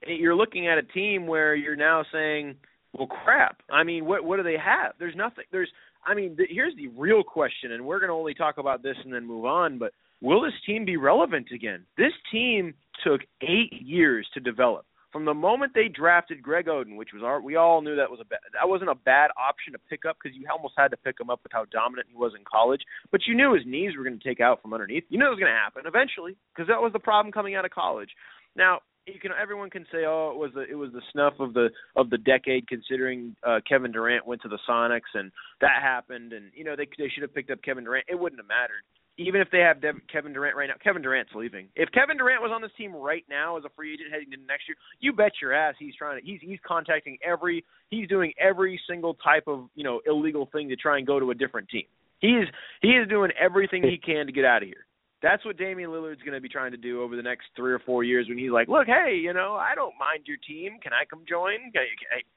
You're looking at a team where you're now saying, "Well, crap." I mean, what what do they have? There's nothing. There's. I mean, here's the real question, and we're going to only talk about this and then move on. But will this team be relevant again? This team took eight years to develop. From the moment they drafted Greg Oden, which was our, we all knew that was a bad, that wasn't a bad option to pick up because you almost had to pick him up with how dominant he was in college. But you knew his knees were going to take out from underneath. You knew it was going to happen eventually because that was the problem coming out of college. Now you can everyone can say, oh, it was the it was the snuff of the of the decade considering uh, Kevin Durant went to the Sonics and that happened, and you know they they should have picked up Kevin Durant. It wouldn't have mattered even if they have Kevin Durant right now, Kevin Durant's leaving. If Kevin Durant was on this team right now as a free agent heading into next year, you bet your ass he's trying to he's he's contacting every he's doing every single type of, you know, illegal thing to try and go to a different team. He is he is doing everything he can to get out of here. That's what Damian Lillard's going to be trying to do over the next 3 or 4 years when he's like, "Look, hey, you know, I don't mind your team. Can I come join?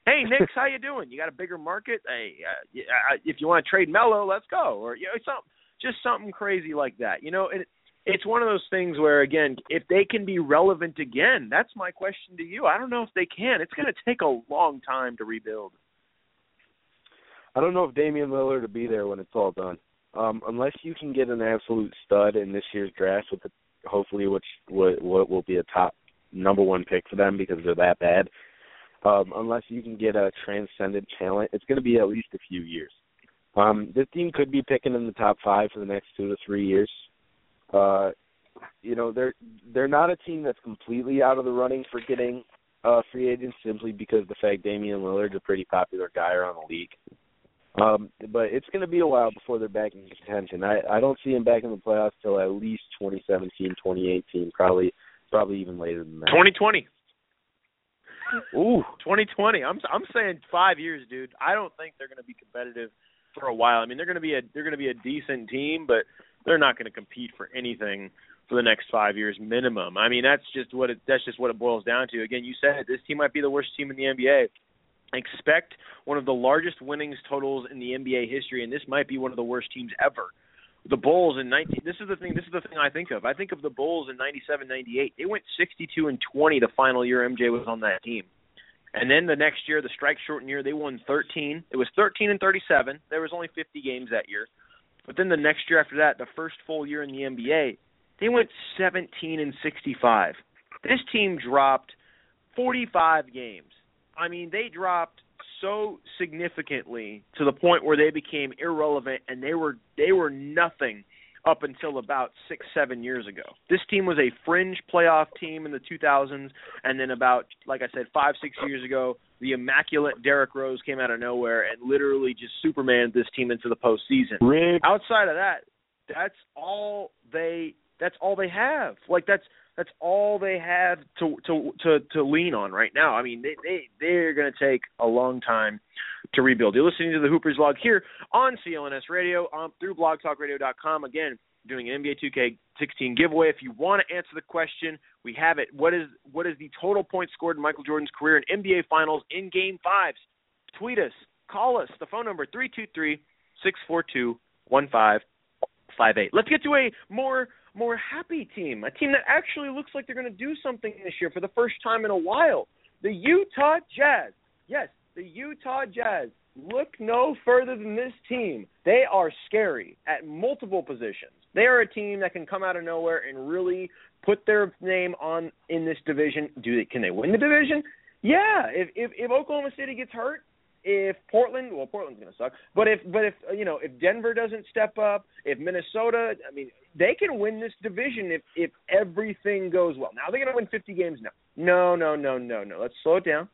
Hey, Knicks, how you doing? You got a bigger market? Hey, uh, uh, if you want to trade Melo, let's go." Or you know, something just something crazy like that. You know, and it's one of those things where again, if they can be relevant again, that's my question to you. I don't know if they can. It's going to take a long time to rebuild. I don't know if Damian Lillard will be there when it's all done. Um, unless you can get an absolute stud in this year's draft with the, hopefully which what, what will be a top number one pick for them because they're that bad. Um, unless you can get a transcendent talent, it's going to be at least a few years. Um, this team could be picking in the top five for the next two to three years. Uh, you know, they're they're not a team that's completely out of the running for getting uh, free agents simply because the fact Damian Lillard's a pretty popular guy around the league. Um, but it's going to be a while before they're back in contention. I I don't see them back in the playoffs till at least 2017, 2018, probably probably even later than that. 2020. Ooh, 2020. I'm I'm saying 5 years, dude. I don't think they're going to be competitive for a while. I mean, they're going to be a they're going to be a decent team, but they're not going to compete for anything for the next 5 years minimum. I mean, that's just what it that's just what it boils down to. Again, you said it, this team might be the worst team in the NBA. Expect one of the largest winnings totals in the NBA history and this might be one of the worst teams ever. The Bulls in 19 This is the thing this is the thing I think of. I think of the Bulls in 97-98. They went 62 and 20 the final year MJ was on that team. And then the next year, the strike shortened year, they won 13. It was 13 and 37. There was only 50 games that year. But then the next year after that, the first full year in the NBA, they went 17 and 65. This team dropped 45 games. I mean, they dropped so significantly to the point where they became irrelevant and they were they were nothing up until about six, seven years ago. This team was a fringe playoff team in the 2000s, and then about, like I said, five, six years ago, the immaculate Derrick Rose came out of nowhere and literally just Supermaned this team into the postseason. Rick. Outside of that, that's all they. That's all they have. Like that's that's all they have to to to to lean on right now. I mean, they they they're going to take a long time to rebuild. You're listening to the Hoopers log here on CLNS Radio um, through BlogTalkRadio.com. Again, doing an NBA 2K16 giveaway. If you want to answer the question, we have it. What is what is the total points scored in Michael Jordan's career in NBA Finals in Game Fives? Tweet us, call us. The phone number three two three six four two one five five eight. Let's get to a more more happy team, a team that actually looks like they're going to do something this year for the first time in a while. The Utah Jazz. Yes, the Utah Jazz. Look no further than this team. They are scary at multiple positions. They are a team that can come out of nowhere and really put their name on in this division. Do they can they win the division? Yeah. If if, if Oklahoma City gets hurt, if Portland, well, Portland's going to suck. But if, but if you know, if Denver doesn't step up, if Minnesota, I mean, they can win this division if if everything goes well. Now they're going to win 50 games. No, no, no, no, no, no. Let's slow it down.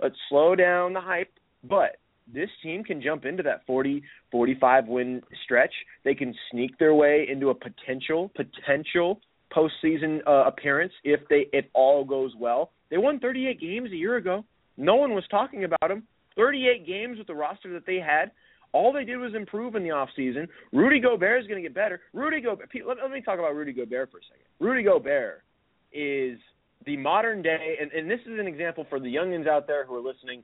Let's slow down the hype. But this team can jump into that 40, 45 win stretch. They can sneak their way into a potential potential postseason uh, appearance if they if all goes well. They won 38 games a year ago. No one was talking about them. 38 games with the roster that they had. All they did was improve in the off season. Rudy Gobert is going to get better. Rudy Gobert. Let, let me talk about Rudy Gobert for a second. Rudy Gobert is the modern day, and, and this is an example for the youngins out there who are listening.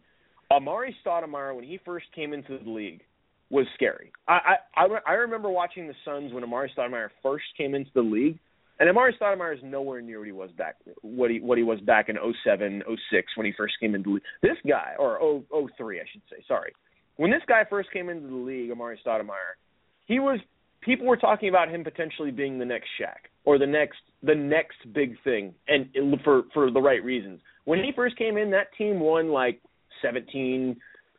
Amar'e Stoudemire, when he first came into the league, was scary. I I I remember watching the Suns when Amar'e Stoudemire first came into the league, and Amar'e Stoudemire is nowhere near what he was back what he what he was back in 07, 06 when he first came into the league. This guy, or 03, I should say. Sorry, when this guy first came into the league, Amar'e Stoudemire, he was people were talking about him potentially being the next Shaq or the next the next big thing, and for for the right reasons. When he first came in, that team won like 17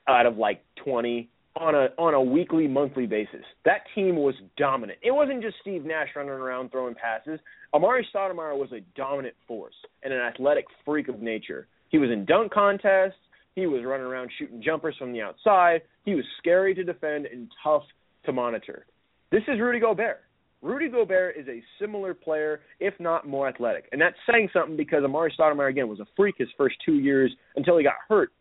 out of like 20 on a on a weekly monthly basis. That team was dominant. It wasn't just Steve Nash running around throwing passes. Amar'e Stoudemire was a dominant force and an athletic freak of nature. He was in dunk contests. He was running around shooting jumpers from the outside. He was scary to defend and tough to monitor. This is Rudy Gobert. Rudy Gobert is a similar player, if not more athletic. And that's saying something because Amar'e Stoudemire, again, was a freak his first two years until he got hurt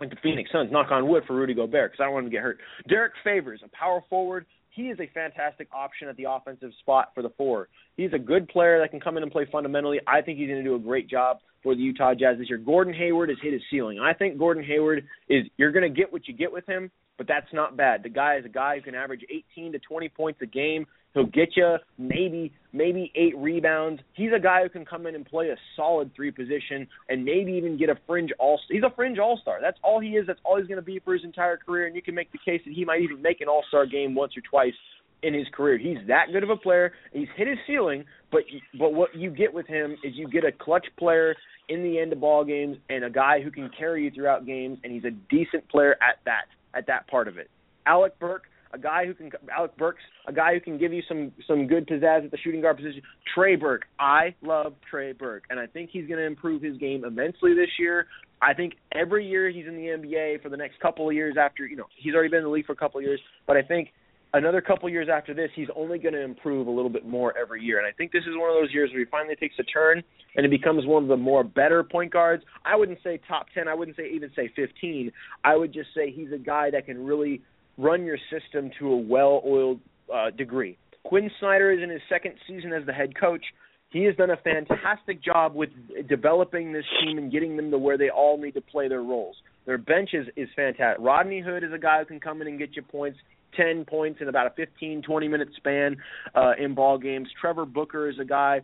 went to Phoenix Suns. Knock on wood for Rudy Gobert because I don't want him to get hurt. Derrick Favors, a power forward. He is a fantastic option at the offensive spot for the four. He's a good player that can come in and play fundamentally. I think he's going to do a great job for the Utah Jazz this year. Gordon Hayward has hit his ceiling. I think Gordon Hayward is you're going to get what you get with him, but that's not bad. The guy is a guy who can average 18 to 20 points a game. He'll get you maybe maybe eight rebounds. He's a guy who can come in and play a solid three position and maybe even get a fringe all. He's a fringe all star. That's all he is. That's all he's going to be for his entire career. And you can make the case that he might even make an all star game once or twice in his career. He's that good of a player. He's hit his ceiling, but but what you get with him is you get a clutch player in the end of ball games and a guy who can carry you throughout games, and he's a decent player at that at that part of it. Alec Burks a guy who can Alec Burks, a guy who can give you some some good pizzazz at the shooting guard position. Trey Burke, I love Trey Burke, and I think he's going to improve his game immensely this year. I think every year he's in the NBA for the next couple of years after you know he's already been in the league for a couple of years, but I think another couple of years after this he's only going to improve a little bit more every year, and I think this is one of those years where he finally takes a turn and he becomes one of the more better point guards. I wouldn't say top ten, I wouldn't say even say fifteen. I would just say he's a guy that can really run your system to a well-oiled uh, degree. Quin Snyder is in his second season as the head coach. He has done a fantastic job with developing this team and getting them to where they all need to play their roles. Their bench is, is fantastic. Rodney Hood is a guy who can come in and get you points, 10 points in about a 15, 20 minute span uh, in ball games. Trevor Booker is a guy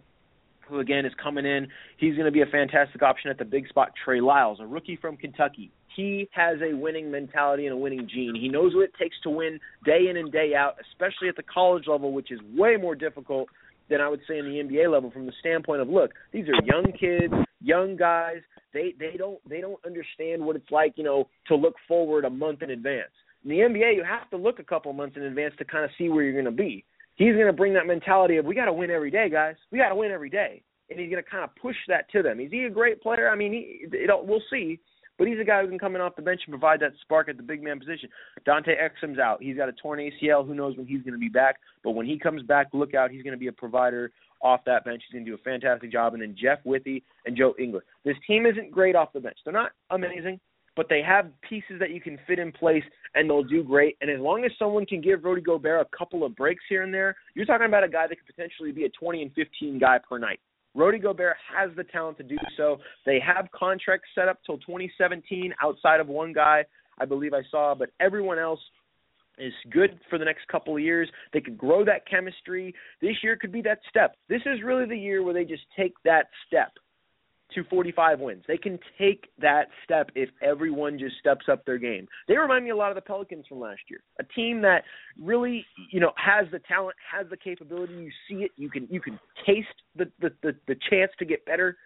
who again is coming in. He's going to be a fantastic option at the big spot. Trey Lyles, a rookie from Kentucky, he has a winning mentality and a winning gene. He knows what it takes to win day in and day out, especially at the college level, which is way more difficult than I would say in the NBA level from the standpoint of look, these are young kids, young guys. They they don't they don't understand what it's like, you know, to look forward a month in advance. In the NBA, you have to look a couple months in advance to kind of see where you're going to be. He's going to bring that mentality of we got to win every day, guys. We got to win every day, and he's going to kind of push that to them. Is he a great player? I mean, he, it, we'll see. But he's a guy who can come in off the bench and provide that spark at the big man position. Dante Exum's out. He's got a torn ACL. Who knows when he's going to be back? But when he comes back, look out. He's going to be a provider off that bench. He's going to do a fantastic job. And then Jeff Withey and Joe Ingles. This team isn't great off the bench. They're not amazing. but they have pieces that you can fit in place and they'll do great. And as long as someone can give Rudy Gobert a couple of breaks here and there, you're talking about a guy that could potentially be a 20 and 15 guy per night. Rudy Gobert has the talent to do so. They have contracts set up till 2017 outside of one guy I believe I saw, but everyone else is good for the next couple of years. They could grow that chemistry. This year could be that step. This is really the year where they just take that step to 45 wins. They can take that step if everyone just steps up their game. They remind me a lot of the Pelicans from last year. A team that really, you know, has the talent, has the capability. You see it. You can you can taste the the the, the chance to get better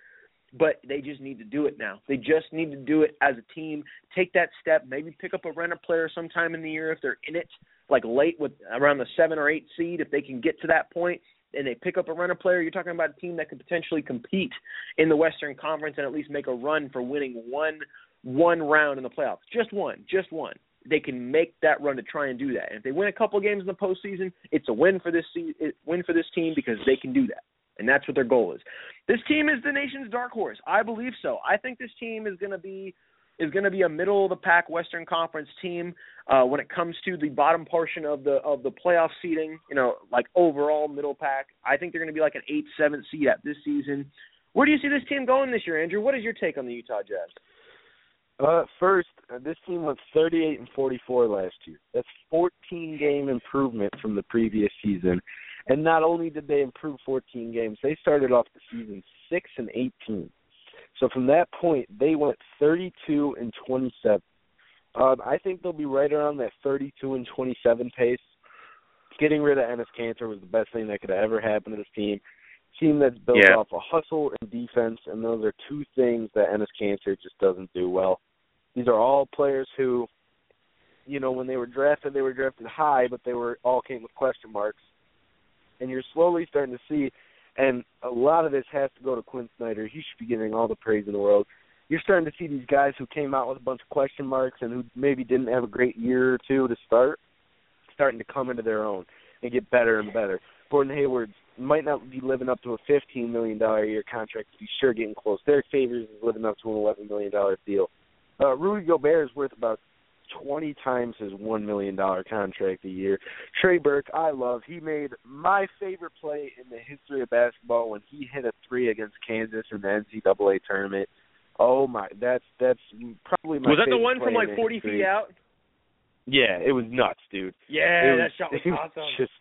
but they just need to do it now. They just need to do it as a team. Take that step. Maybe pick up a renter player sometime in the year if they're in it, like late with around the seven or eight seed. If they can get to that point and they pick up a renter player, you're talking about a team that could potentially compete in the Western Conference and at least make a run for winning one one round in the playoffs. Just one, just one. They can make that run to try and do that. And if they win a couple games in the postseason, it's a win for this se- win for this team because they can do that and that's what their goal is. This team is the nation's dark horse. I believe so. I think this team is going to be is going to be a middle of the pack Western Conference team uh, when it comes to the bottom portion of the of the playoff seeding. You know, like overall middle pack. I think they're going to be like an eight seven seed at this season. Where do you see this team going this year, Andrew? What is your take on the Utah Jazz? Uh, first, uh, this team went 38 and 44 last year. That's 14 game improvement from the previous season. And not only did they improve 14 games, they started off the season 6 and 18. So from that point, they went 32 and 27. Um, I think they'll be right around that 32 and 27 pace. Getting rid of Enes Kanter was the best thing that could have ever happen to this team. Team that's built yeah. off of hustle and defense, and those are two things that Enes Kanter just doesn't do well. These are all players who, you know, when they were drafted, they were drafted high, but they were all came with question marks and you're slowly starting to see, and a lot of this has to go to Quin Snyder. He should be getting all the praise in the world. You're starting to see these guys who came out with a bunch of question marks and who maybe didn't have a great year or two to start, starting to come into their own and get better and better. Gordon Hayward might not be living up to a $15 million a year contract, but he's sure getting close. Derrick Favors is living up to an $11 million deal. Uh, Rudy Gobert is worth about twenty times his one million dollar contract a year. Trey Burke, I love. He made my favorite play in the history of basketball when he hit a three against Kansas in the NCAA tournament. Oh my, that's that's probably my. Was that the one from like forty history. feet out? Yeah, it was nuts, dude. Yeah, It that shot was awesome. Just,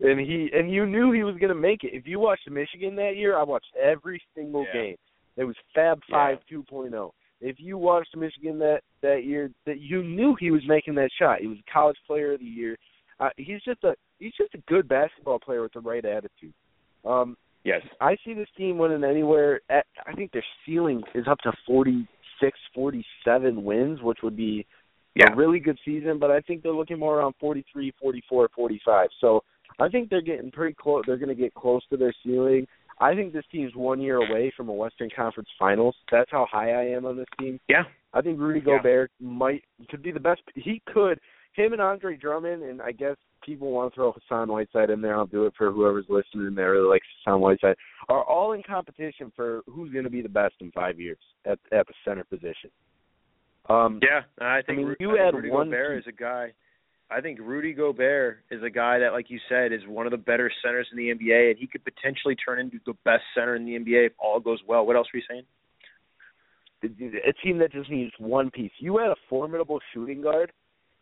and he and you knew he was gonna make it. If you watched Michigan that year, I watched every single Yeah. game. It was Fab Five Yeah. 2.0. If you watched Michigan that that year, that you knew he was making that shot. He was College Player of the Year. Uh, he's just a he's just a good basketball player with the right attitude. Um, Yes. I see this team winning anywhere. At, I think their ceiling is up to 46, 47 wins, which would be Yeah. a really good season. But I think they're looking more around 43, 44, 45. So I think they're getting pretty close. They're going to get close to their ceiling. I think this team's one year away from a Western Conference Finals. That's how high I am on this team. Yeah. I think Rudy Yeah. Gobert might could be the best. He could. Him and Andre Drummond, and I guess people want to throw Hassan Whiteside in there. I'll do it for whoever's listening that really likes Hassan Whiteside. Are all in competition for who's going to be the best in five years at at the center position. Um, Yeah, I think, I mean, you I think add Rudy one Gobert is a guy. I think Rudy Gobert is a guy that, like you said, is one of the better centers in the NBA, and he could potentially turn into the best center in the NBA if all goes well. What else were you saying? a team that just needs one piece. You had a formidable shooting guard.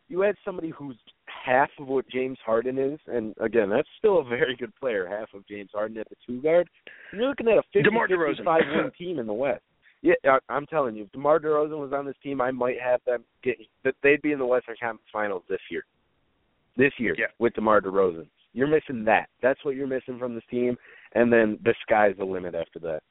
You had somebody who's half of what James Harden is, and again, that's still a very good player, half of James Harden at the two guard. And you're looking at a 50 DeMar DeRozan. 55 win team in the West. Yeah, I'm telling you, if DeMar DeRozan was on this team, I might have them get that they'd be in the Western Conference Finals this year. This year Yeah. with DeMar DeRozan. You're missing that. That's what you're missing from this team, and then the sky's the limit after that.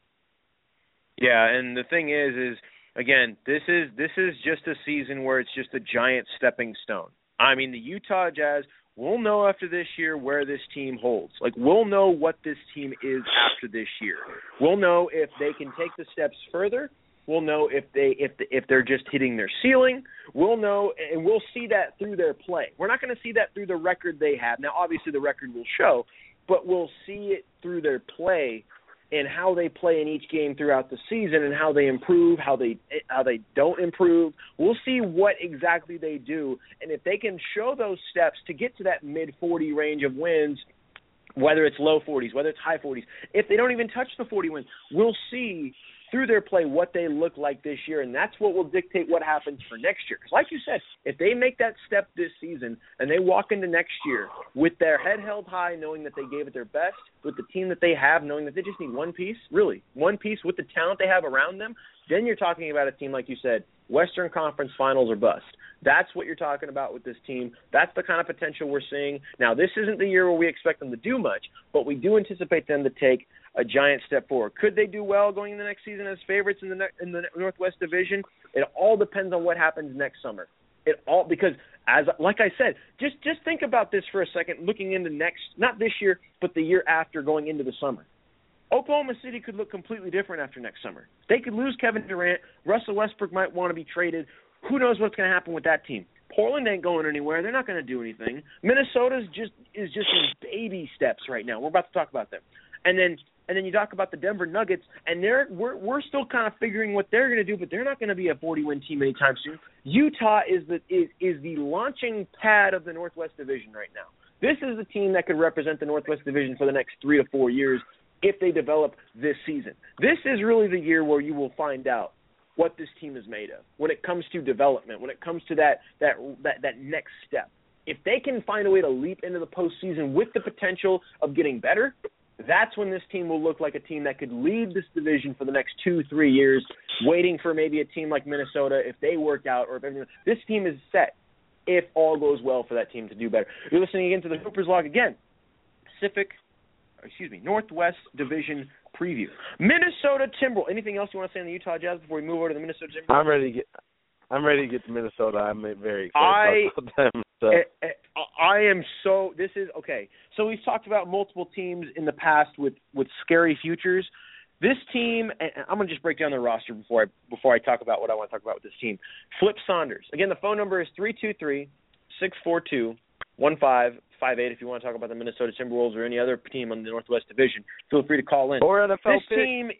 Yeah, and the thing is, is again, this is this is just a season where it's just a giant stepping stone. I mean, the Utah Jazz. We'll know after this year where this team holds. Like we'll know what this team is after this year. We'll know if they can take the steps further. We'll know if they if if they're just hitting their ceiling. We'll know, and we'll see that through their play. We're not going to see that through the record they have. Now, obviously, the record will show, but we'll see it through their play and how they play in each game throughout the season and how they improve, how they how they don't improve. We'll see what exactly they do, and if they can show those steps to get to that mid 40 range of wins, whether it's low 40s, whether it's high 40s, if they don't even touch the 40 wins, we'll see through their play what they look like this year, and that's what will dictate what happens for next year. Because, like you said, if they make that step this season and they walk into next year with their head held high, knowing that they gave it their best, with the team that they have, knowing that they just need one piece, really, one piece with the talent they have around them, then you're talking about a team, like you said, Western Conference Finals or bust. That's what you're talking about with this team. That's the kind of potential we're seeing. Now, this isn't the year where we expect them to do much, but we do anticipate them to take a giant step forward. Could they do well going into the next season as favorites in the ne- in the Northwest Division? It all depends on what happens next summer. It all because as like I said, just just think about this for a second. Looking into next, not this year, but the year after, going into the summer. Oklahoma City could look completely different after next summer. They could lose Kevin Durant. Russell Westbrook might want to be traded. Who knows what's going to happen with that team? Portland ain't going anywhere. They're not going to do anything. Minnesota's just is just in baby steps right now. We're about to talk about them. And then and then you talk about the Denver Nuggets, and they're we're we're still kind of figuring what they're going to do, but they're not going to be a 40 win team anytime soon. Utah is the is is the launching pad of the Northwest Division right now. This is the team that could represent the Northwest Division for the next three to four years if they develop this season. This is really the year where you will find out what this team is made of when it comes to development, when it comes to that that that, that next step. If they can find a way to leap into the postseason with the potential of getting better, that's when this team will look like a team that could lead this division for the next two, three years, waiting for maybe a team like Minnesota if they work out or if everything. This team is set if all goes well for that team to do better. You're listening again to the Hoopers log again. Pacific, excuse me, Northwest Division preview. Minnesota Timberwolves. Anything else you want to say on the Utah Jazz before we move over to the Minnesota Timberwolves? I'm ready to get. I'm ready to get to Minnesota. I'm very excited I, about them. So. I, I am so. This is okay. So we've talked about multiple teams in the past with with scary futures. This team, and I'm gonna just break down the roster before I before I talk about what I want to talk about with this team. Flip Saunders. Again, the phone number is three two three six four two one five five eight. If you want to talk about the Minnesota Timberwolves or any other team on the Northwest Division, feel free to call in. Or NFL this pick. team.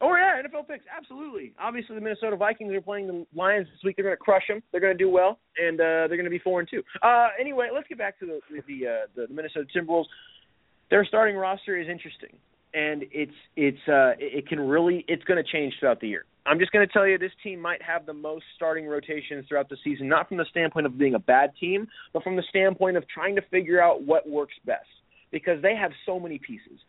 Oh yeah, NFL picks, absolutely. Obviously, the Minnesota Vikings are playing the Lions this week. They're going to crush them. They're going to do well, and uh, they're going to be four and two. Uh, anyway, let's get back to the the, uh, the Minnesota Timberwolves. Their starting roster is interesting, and it's it's uh, it can really it's going to change throughout the year. I'm just going to tell you this team might have the most starting rotations throughout the season, not from the standpoint of being a bad team, but from the standpoint of trying to figure out what works best because they have so many pieces.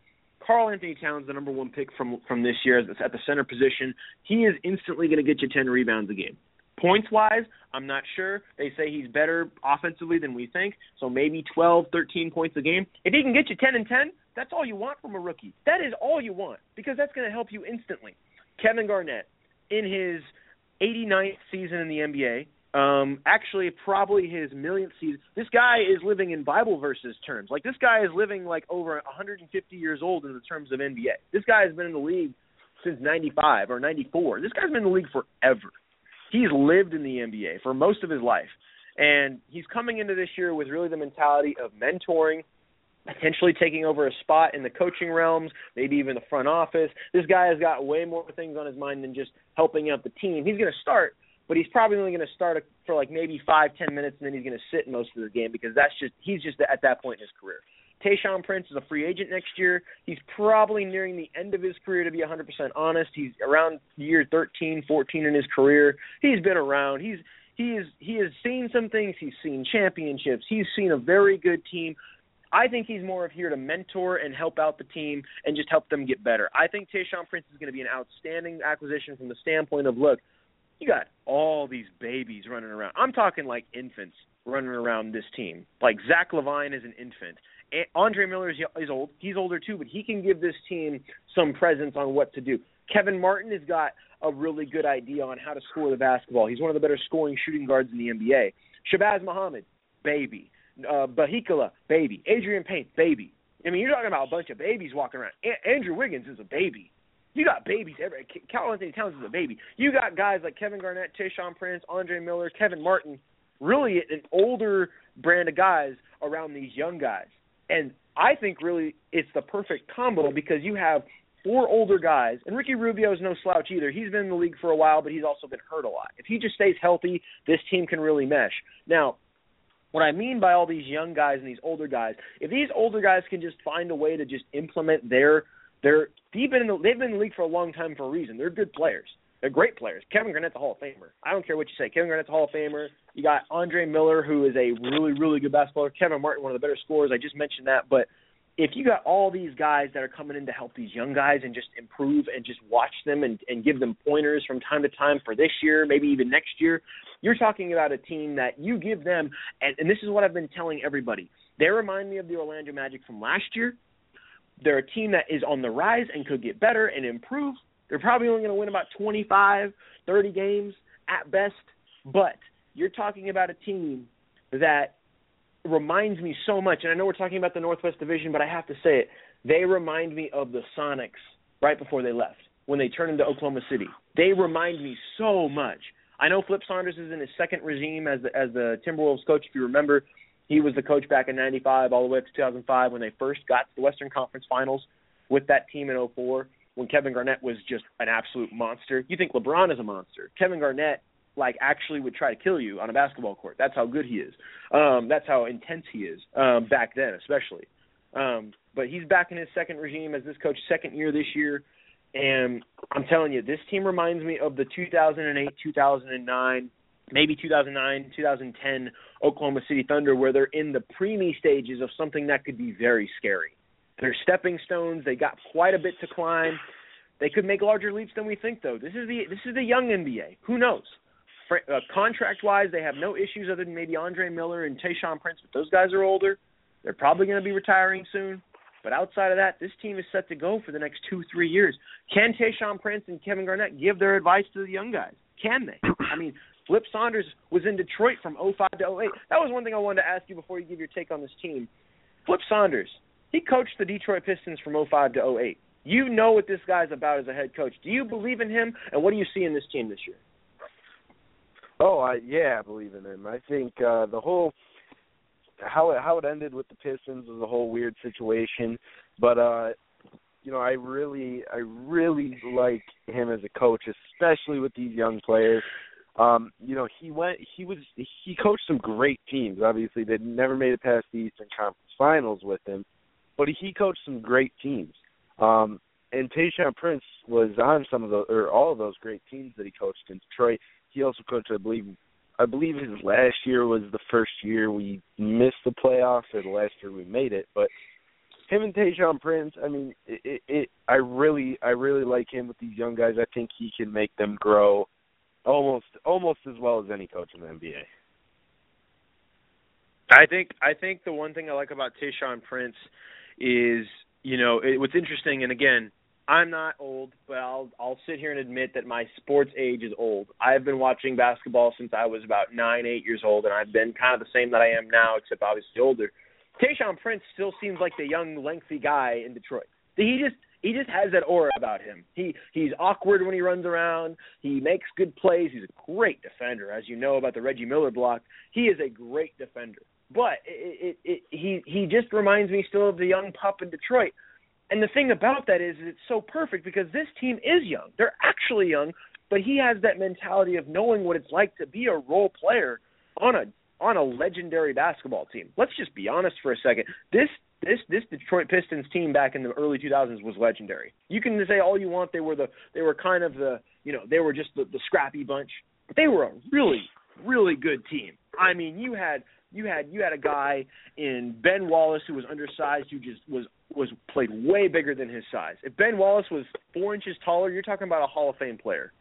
Karl-Anthony Towns, the number one pick from from this year at the center position, he is instantly going to get you 10 rebounds a game. Points wise, I'm not sure. They say he's better offensively than we think, so maybe 12, 13 points a game. If he can get you 10 and 10, that's all you want from a rookie. That is all you want because that's going to help you instantly. Kevin Garnett, in his 89th season in the NBA, um, actually probably his millionth season. This guy is living in Bible verses terms. Like this guy is living like over 150 years old in the terms of NBA. This guy has been in the league since 95 or 94. This guy's been in the league forever. He's lived in the NBA for most of his life. And he's coming into this year with really the mentality of mentoring, potentially taking over a spot in the coaching realms, maybe even the front office. This guy has got way more things on his mind than just helping out the team. He's going to start, but he's probably only going to start for like maybe five, ten minutes, and then he's going to sit most of the game because that's just he's just at that point in his career. Tayshaun Prince is a free agent next year. He's probably nearing the end of his career, to be 100% honest. He's around year 13, 14 in his career. He's been around. He's he is he has seen some things. He's seen championships. He's seen a very good team. I think he's more of here to mentor and help out the team and just help them get better. I think Tayshaun Prince is going to be an outstanding acquisition from the standpoint of look, you got all these babies running around. I'm talking like infants running around this team. Like Zach LaVine is an infant. Andre Miller is, is old. He's older too, but he can give this team some presence on what to do. Kevin Martin has got a really good idea on how to score the basketball. He's one of the better scoring shooting guards in the NBA. Shabazz Muhammad, baby. Uh, Bahikala, baby. Adreian Payne, baby. I mean, you're talking about a bunch of babies walking around. A- Andrew Wiggins is a baby. You got babies. Every, Karl-Anthony Towns is a baby. You got guys like Kevin Garnett, Tayshaun Prince, Andre Miller, Kevin Martin. Really, an older brand of guys around these young guys. And I think really it's the perfect combo because you have four older guys, and Ricky Rubio is no slouch either. He's been in the league for a while, but he's also been hurt a lot. If he just stays healthy, this team can really mesh. Now, what I mean by all these young guys and these older guys, if these older guys can just find a way to just implement their their deep in the, they've been in the league for a long time for a reason. They're good players. They're great players. Kevin Garnett's a Hall of Famer. I don't care what you say. Kevin Garnett's a Hall of Famer. You got Andre Miller, who is a really, really good basketball player. Kevin Martin, one of the better scorers. I just mentioned that. But if you got all these guys that are coming in to help these young guys and just improve and just watch them and, and give them pointers from time to time for this year, maybe even next year, you're talking about a team that you give them, and, and this is what I've been telling everybody. They remind me of the Orlando Magic from last year. They're a team that is on the rise and could get better and improve. They're probably only going to win about 25, 30 games at best, but you're talking about a team that reminds me so much, and I know we're talking about the Northwest Division, but I have to say it. They remind me of the Sonics right before they left, when they turned into Oklahoma City. They remind me so much. I know Flip Saunders is in his second regime as the, as the Timberwolves coach. If you remember, he was the coach back in '95 all the way up to 2005 when they first got to the Western Conference Finals with that team in 04 when Kevin Garnett was just an absolute monster. You think LeBron is a monster. Kevin Garnett like actually would try to kill you on a basketball court. That's how good he is. Um, that's how intense he is um, back then, especially. Um, but he's back in his second regime as this coach, second year this year, and I'm telling you, this team reminds me of the 2008, 2009, maybe 2009, 2010 Oklahoma City Thunder, where they're in the preemie stages of something that could be very scary. They're stepping stones. They got quite a bit to climb. They could make larger leaps than we think, though. This is the this is the young NBA. Who knows? uh, contract wise, they have no issues other than maybe Andre Miller and Tayshaun Prince, but those guys are older. They're probably going to be retiring soon. But outside of that, this team is set to go for the next two, three years. Can Tayshaun Prince and Kevin Garnett give their advice to the young guys? Can they? I mean, Flip Saunders was in Detroit from 05 to 08. That was one thing I wanted to ask you before you give your take on this team. Flip Saunders, he coached the Detroit Pistons from 05 to 08. You know what this guy's about as a head coach. Do you believe in him, and what do you see in this team this year? Oh, I yeah, I believe in him. I think uh the whole how it how it ended with the Pistons was a whole weird situation, but uh you know, I really I really like him as a coach, especially with these young players. Um, you know, he went he was he coached some great teams. Obviously, they never made it past the Eastern Conference Finals with him, but he coached some great teams. Um and Tayshaun Prince was on some of the or all of those great teams that he coached in Detroit he also coached, I believe, I believe his last year was the first year we missed the playoffs, or the last year we made it. But him and Tayshaun Prince, I mean, it, it, it I really, I really like him with these young guys. I think he can make them grow almost, almost as well as any coach in the NBA. I think, I think the one thing I like about Tayshaun Prince is, you know, it, what's interesting, and again, I'm not old, but I'll I'll sit here and admit that my sports age is old. I've been watching basketball since I was about nine, eight years old, and I've been kind of the same that I am now, except obviously older. Tayshaun Prince still seems like the young, lengthy guy in Detroit. He just he just has that aura about him. He he's awkward when he runs around. He makes good plays. He's a great defender, as you know about the Reggie Miller block. He is a great defender. But it, it, it, he he just reminds me still of the young pup in Detroit and the thing about that is it's so perfect because this team is young. They're actually young, but he has that mentality of knowing what it's like to be a role player on a on a legendary basketball team. Let's just be honest for a second. This this this Detroit Pistons team back in the early 2000s was legendary. You can say all you want they were the they were kind of the, you know, they were just the, the scrappy bunch. But they were a really really good team. I mean, you had you had you had a guy in Ben Wallace who was undersized who just was was played way bigger than his size. If Ben Wallace was four inches taller, you're talking about a Hall of Fame player.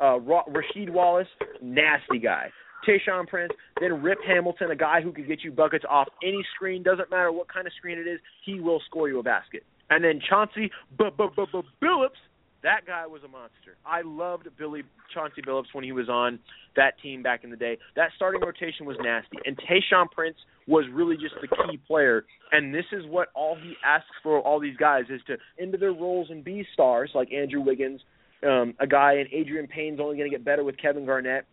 Uh, Rasheed Wallace, nasty guy. Tayshaun Prince, then Rip Hamilton, a guy who could get you buckets off any screen, doesn't matter what kind of screen it is, he will score you a basket. And then Chauncey Billups, that guy was a monster. I loved Billy Chauncey Billups when he was on that team back in the day. That starting rotation was nasty, and Tayshaun Prince was really just the key player. And this is what all he asks for all these guys is to into their roles and be stars like Andrew Wiggins, um, a guy, and Adreian Payne's only going to get better with Kevin Garnett.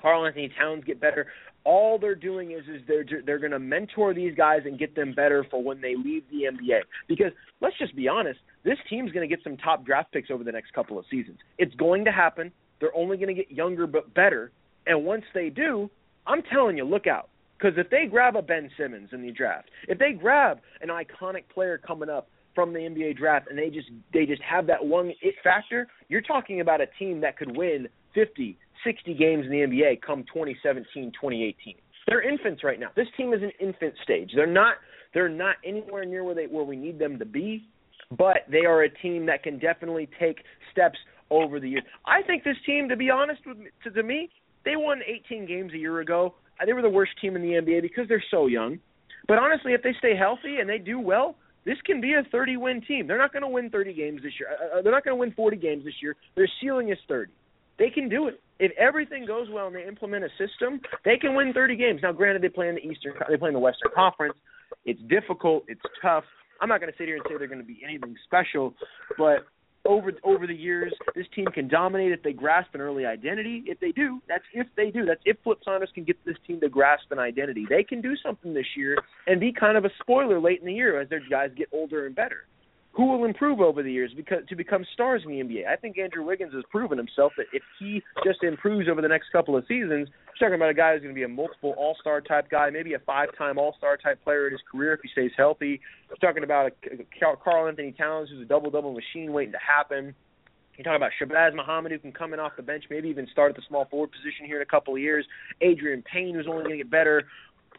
Karl-Anthony Towns get better. All they're doing is is they're they're going to mentor these guys and get them better for when they leave the NBA. Because let's just be honest, this team's going to get some top draft picks over the next couple of seasons. It's going to happen. They're only going to get younger but better. And once they do, I'm telling you, look out. Because if they grab a Ben Simmons in the draft, if they grab an iconic player coming up from the NBA draft and they just they just have that one it factor, you're talking about a team that could win 50, 60 games in the NBA come 2017, 2018. They're infants right now. This team is an infant stage. They're not they're not anywhere near where they where we need them to be, but they are a team that can definitely take steps over the years. I think this team, to be honest with me, to, to me, they won 18 games a year ago. They were the worst team in the NBA because they're so young. But honestly, if they stay healthy and they do well, this can be a 30 win team. They're not going to win 30 games this year. Uh, uh they're not going to win 40 games this year. Their ceiling is 30. They can do it. If everything goes well and they implement a system, they can win 30 games. Now, granted, they play in the Eastern, they play in the Western Conference. It's difficult. It's tough. I'm not going to sit here and say they're going to be anything special, but over over the years, this team can dominate if they grasp an early identity. If they do, that's if they do. That's if Flip Saunders can get this team to grasp an identity. They can do something this year and be kind of a spoiler late in the year as their guys get older and better who will improve over the years because to become stars in the NBA. I think Andrew Wiggins has proven himself that if he just improves over the next couple of seasons, you're talking about a guy who's going to be a multiple All-Star type guy, maybe a five-time All-Star type player in his career if he stays healthy. You're talking about a Karl Anthony Towns who's a double-double machine waiting to happen. You're talking about Shabazz Muhammad, who can come in off the bench, maybe even start at the small forward position here in a couple of years. Adreian Payne, who's only going to get better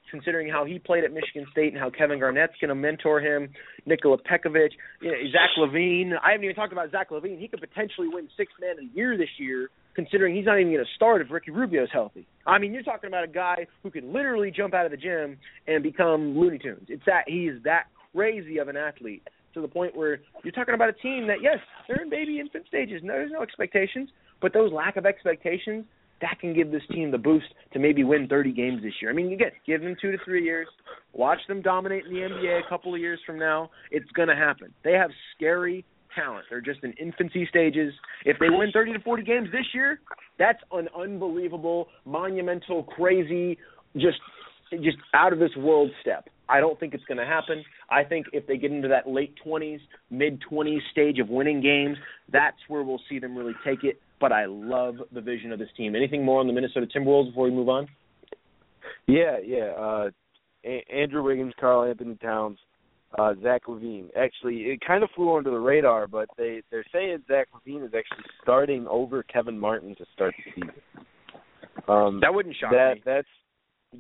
considering how he played at Michigan State and how Kevin Garnett's going to mentor him. Nikola Pekovic, you know, Zach LaVine. I haven't even talked about Zach LaVine. He could potentially win six man the year this year, considering he's not even going to start if Ricky Rubio's healthy. I mean, you're talking about a guy who can literally jump out of the gym and become Looney Tunes. It's that he is that crazy of an athlete to the point where you're talking about a team that yes, they're in baby infant stages. No, there's no expectations, but those lack of expectations that can give this team the boost to maybe win 30 games this year. I mean, again, give them two to three years, watch them dominate in the NBA a couple of years from now. It's going to happen. They have scary talent. They're just in infancy stages. If they win 30 to 40 games this year, that's an unbelievable, monumental, crazy, just just out of this world step. I don't think it's going to happen. I think if they get into that late 20s, mid 20s stage of winning games, that's where we'll see them really take it but I love the vision of this team. Anything more on the Minnesota Timberwolves before we move on? Yeah, yeah. Uh, A- Andrew Wiggins, Karl Anthony Towns, uh, Zach LaVine. Actually, it kind of flew under the radar, but they they're saying Zach LaVine is actually starting over Kevin Martin to start the season. Um, that wouldn't shock that, me. That's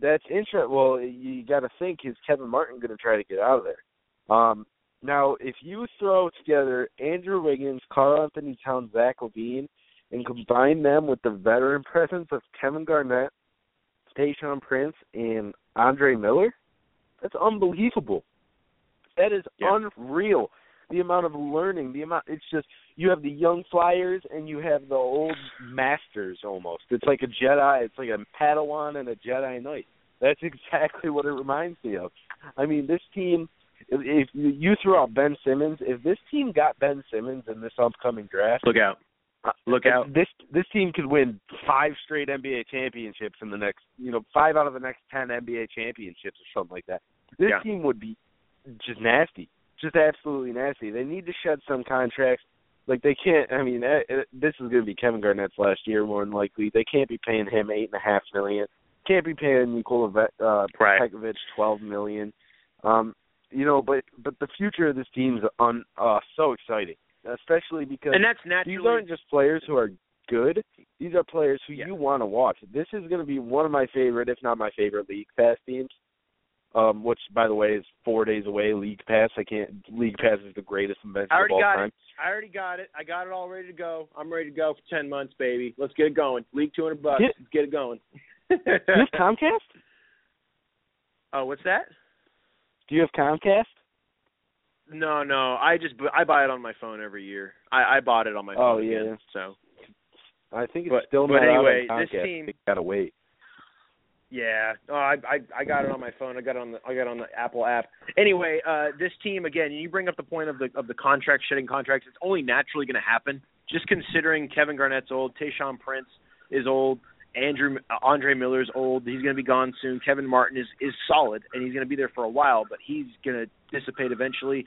that's interesting. Well, you got to think is Kevin Martin going to try to get out of there? Um, now, if you throw together Andrew Wiggins, Karl Anthony Towns, Zach LaVine, and combine them with the veteran presence of Kevin Garnett, Tayshaun Prince, and Andre Miller, that's unbelievable. That is yeah. unreal. The amount of learning, the amount it's just you have the young flyers and you have the old masters almost. It's like a Jedi, it's like a Padawan and a Jedi Knight. That's exactly what it reminds me of. I mean, this team if, if you threw out Ben Simmons, if this team got Ben Simmons in this upcoming draft, look out. Uh, look out. This this team could win five straight NBA championships in the next, you know, five out of the next ten NBA championships or something like that. This yeah. team would be just nasty, just absolutely nasty. They need to shed some contracts. Like they can't. I mean, eh, eh, this is going to be Kevin Garnett's last year, more than likely. They can't be paying him eight and a half million. Can't be paying Nikola uh, right. Pekovic twelve million. Um, you know, but but the future of this team is un, uh, so exciting especially because and that's naturally these aren't just players who are good. These are players who yeah. you want to watch. This is going to be one of my favorite, if not my favorite, League Pass teams. Um, which, by the way, is four days away. League Pass. I can't. League Pass is the greatest invention I already of all got time. it. I already got it. I got it all ready to go. I'm ready to go for ten months, baby. Let's get it going. League two hundred bucks. Get, Let's get it going. Do you have Comcast? Oh, what's that? Do you have Comcast? No, no. I just I buy it on my phone every year. I I bought it on my phone. oh, yeah. again. So I think it's but, still but not anyway, out on this team. Gotta wait. Yeah. Oh, I I I got it on my phone. I got it on the I got it on the Apple app. Anyway, uh this team again, you bring up the point of the of the contract shedding contracts. It's only naturally going to happen just considering Kevin Garnett's old, Tayshaun Prince is old, Andrew Andre Miller's old. He's going to be gone soon. Kevin Martin is is solid and he's going to be there for a while, but he's going to dissipate eventually.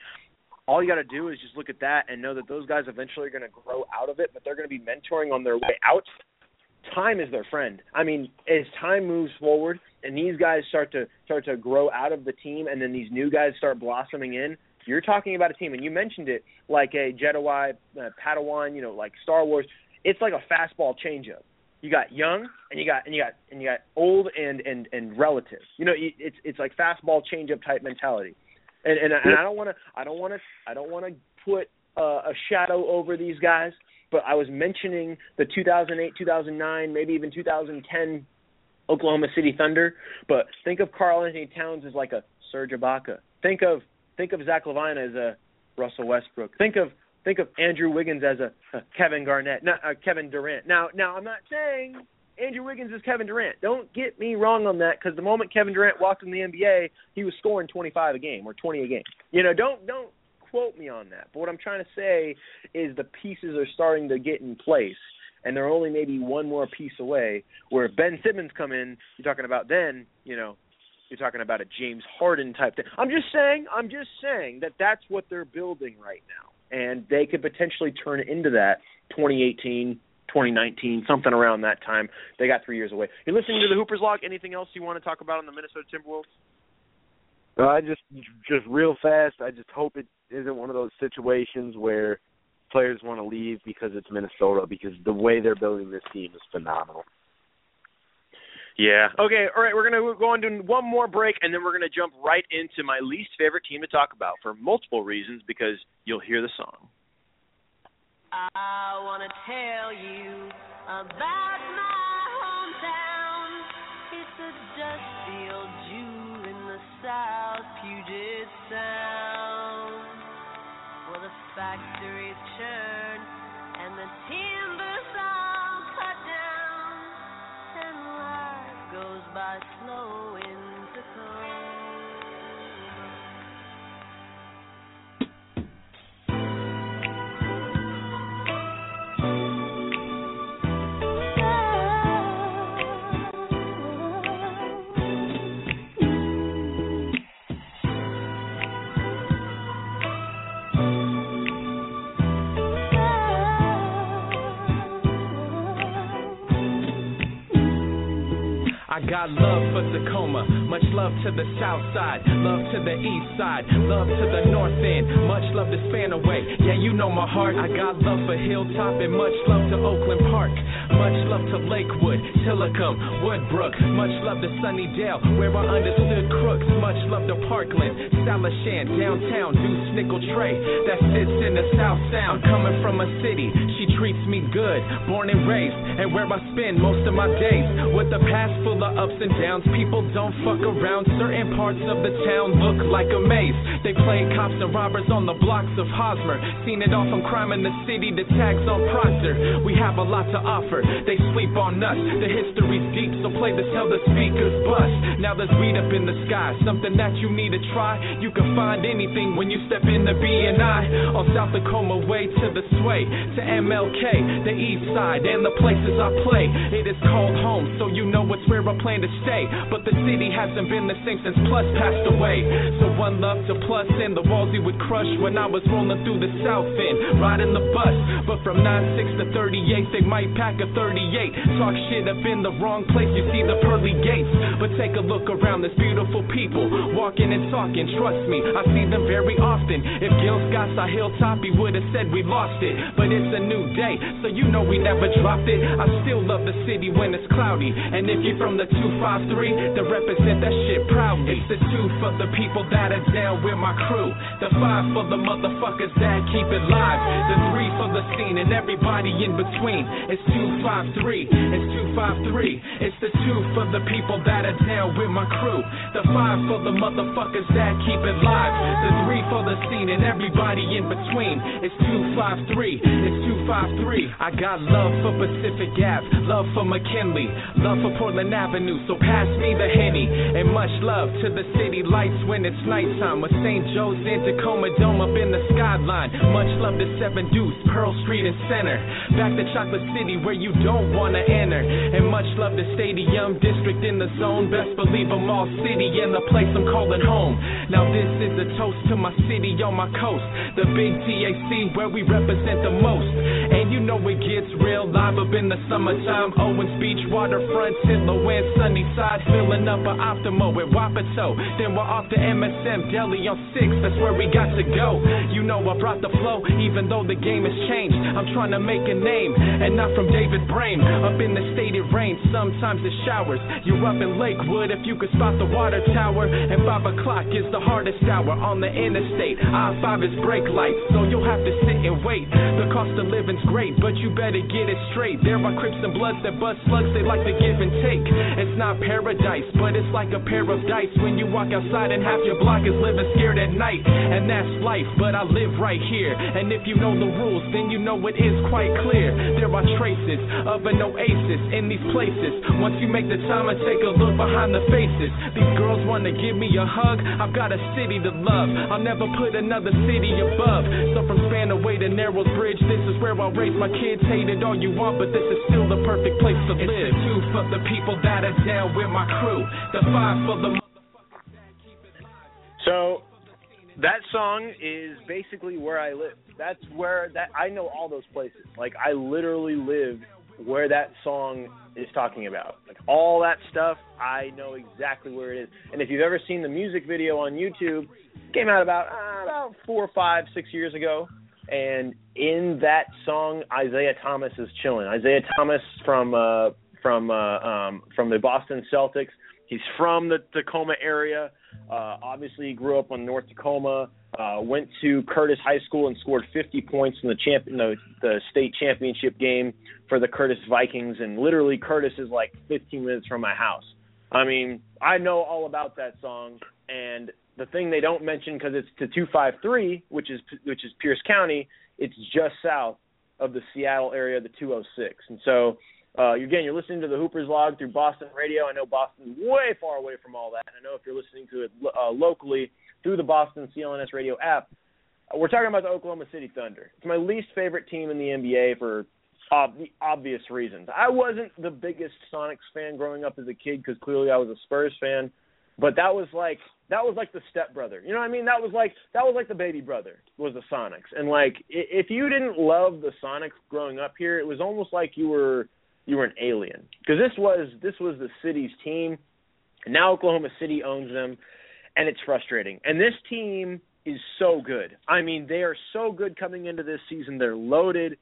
all you got to do is just look at that and know that those guys eventually are going to grow out of it, but they're going to be mentoring on their way out. Time is their friend. I mean, as time moves forward and these guys start to start to grow out of the team, and then these new guys start blossoming in, you're talking about a team. And you mentioned it like a Jedi uh, Padawan, you know, like Star Wars. It's like a fastball changeup. You got young, and you got and you got and you got old and and and relative. You know, it's it's like fastball changeup type mentality and and, and I don't want to I don't want to I don't want to put uh, a shadow over these guys, but I was mentioning the 2008, 2009, maybe even 2010 Oklahoma City Thunder. But think of Karl-Anthony Towns as like a Serge Ibaka. Think of think of Zach LaVine as a Russell Westbrook. Think of think of Andrew Wiggins as a, a Kevin Garnett, not uh, Kevin Durant. Now now I'm not saying Andrew Wiggins is Kevin Durant. Don't get me wrong on that because the moment Kevin Durant walked in the NBA, he was scoring 25 a game or 20 a game. You know, don't don't quote me on that. But what I'm trying to say is the pieces are starting to get in place, and they're only maybe one more piece away. Where if Ben Simmons come in, you're talking about then, you know, you're talking about a James Harden type thing. I'm just saying, I'm just saying that that's what they're building right now, and they could potentially turn into that 2018 2019, something around that time. They got three years away. You're listening to the Hoopers Log. Anything else you want to talk about on the Minnesota Timberwolves? No, I just just real fast. I just hope it isn't one of those situations where players want to leave because it's Minnesota because the way they're building this team is phenomenal. Yeah. Okay. All right. We're gonna go on to one more break, and then we're gonna jump right into my least favorite team to talk about for multiple reasons because you'll hear the song. I wanna tell you about my hometown. It's a dust field Jew in the South Puget Sound, where the factories I got love for Tacoma, much love to the south side, love to the east side, love to the north end, much love to Spanaway. Yeah, you know my heart. I got love for Hilltop and much love to Oakland Park, much love to Lakewood, Tillicum, Woodbrook, much love to Sunnydale, where I understood crooks, much love to Parkland, Salishan, downtown, Deuce Nickel Tray, that sits in the South Sound, coming from a city, she treats me good, born and raised, and where I spend most of my days, with a past full of ups and downs, people don't fuck around, certain parts of the town look like a maze, they play cops and robbers on the blocks of Hosmer, seen it all from crime in the city. To tags on Proctor, we have a lot to offer, they sleep on us, the history's deep, so play this till the speakers bust, now there's weed up in the sky, something that you need to try, you can find anything when you step in the B&I, on South Tacoma way to the sway, to MLK, the east side, and the places I play, it is called home, so you know it's where I plan to stay, but the city hasn't been the same since Plus passed away, so one love to Plus and the walls he would crush when I was rolling through the south end, riding the bus, but from 9-6 to 38, they might pack a 38, talk shit up in the wrong place, you see the pearly gates, but take a look around, there's beautiful people, walking and talking, trust me, I see them very Scott saw Hilltop, he would've said we lost it, but it's a new day, so you know we never dropped it, I still love the city when it's cloudy, and if you're from the 253, then represent that shit proudly, it's the two for the people that are down with my crew, the five for the motherfuckers that keep it live, the three for the scene and everybody in between, it's 253, it's 253, it's the two for the people that are down with my crew, the five for the motherfuckers that keep it live, the three for the scene and everybody in between, it's 253, it's 253, I got love for Pacific Ave, love for McKinley, love for Portland Avenue, so pass me the Henny, and much love to the city lights when it's nighttime, with St. Joe's and Tacoma Dome up in the skyline, much love to 7 Deuce, Pearl Street and Center, back to Chocolate City where you don't wanna enter, And much love to stadium, district in the zone. Best believe I'm all city and the place I'm calling home. Now this is a toast to my city on my coast. The big TAC where we represent the most. And you know it gets real live up in the summertime. Owens Beach, waterfront, Titlow and Sunnyside. Filling up an Optimo with Wapato. Then we're off to MSM Deli on 6. That's where we got to go. You know I brought the flow, even though the game has changed. I'm trying to make a name, and not from David Brame. Up in the state it rains, sometimes it showers. You're up in Lakewood if you could spot the water tower. And 5 o'clock is the hardest hour on the interstate. I-5 is brake so you'll have to sit and wait. The cost of living's great, but you better get it straight. There are Crips and Bloods that bust slugs, they like to give and take. It's not paradise, but it's like a pair of dice when you walk outside and half your block is living scared at night. And that's life, but I live right here. And if you know the rules, then you know it is quite clear. There are traces of an oasis in these places. Once you make the time and take a look behind the faces, these girls wanna give me a hug. I've got a city to love. I'll never put another city above. So from Spanaway to Narrows Bridge, this is where I'll raise my kids. Hate it all you want, but this is still the perfect place to live. It's two for the people that are down with my crew. The five for the So that song is basically where I live. That's where that I know all those places. Like I literally live where that song is talking about. Like all that stuff, I know exactly where it is. And if you've ever seen the music video on YouTube, came out about uh, about four, five, six years ago. And in that song, Isaiah Thomas is chilling. Isaiah Thomas from uh, from uh, um, from the Boston Celtics. He's from the Tacoma area. Uh, obviously, he grew up on North Tacoma. Uh, went to Curtis High School and scored 50 points in the champ, no, the state championship game for the Curtis Vikings. And literally, Curtis is like 15 minutes from my house. I mean, I know all about that song. And the thing they don't mention because it's to 253, which is which is Pierce County, it's just south of the Seattle area, the 206. And so uh, again, you're listening to the Hoopers Log through Boston Radio. I know Boston's way far away from all that. I know if you're listening to it uh, locally through the Boston CLNS Radio app, we're talking about the Oklahoma City Thunder. It's my least favorite team in the NBA for ob- obvious reasons. I wasn't the biggest Sonics fan growing up as a kid because clearly I was a Spurs fan, but that was like that was like the stepbrother. You know what I mean? That was like that was like the baby brother was the Sonics. And like if you didn't love the Sonics growing up here, it was almost like you were you were an alien because this was this was the city's team. And now Oklahoma City owns them, and it's frustrating. And this team is so good. I mean, they are so good coming into this season. They're loaded.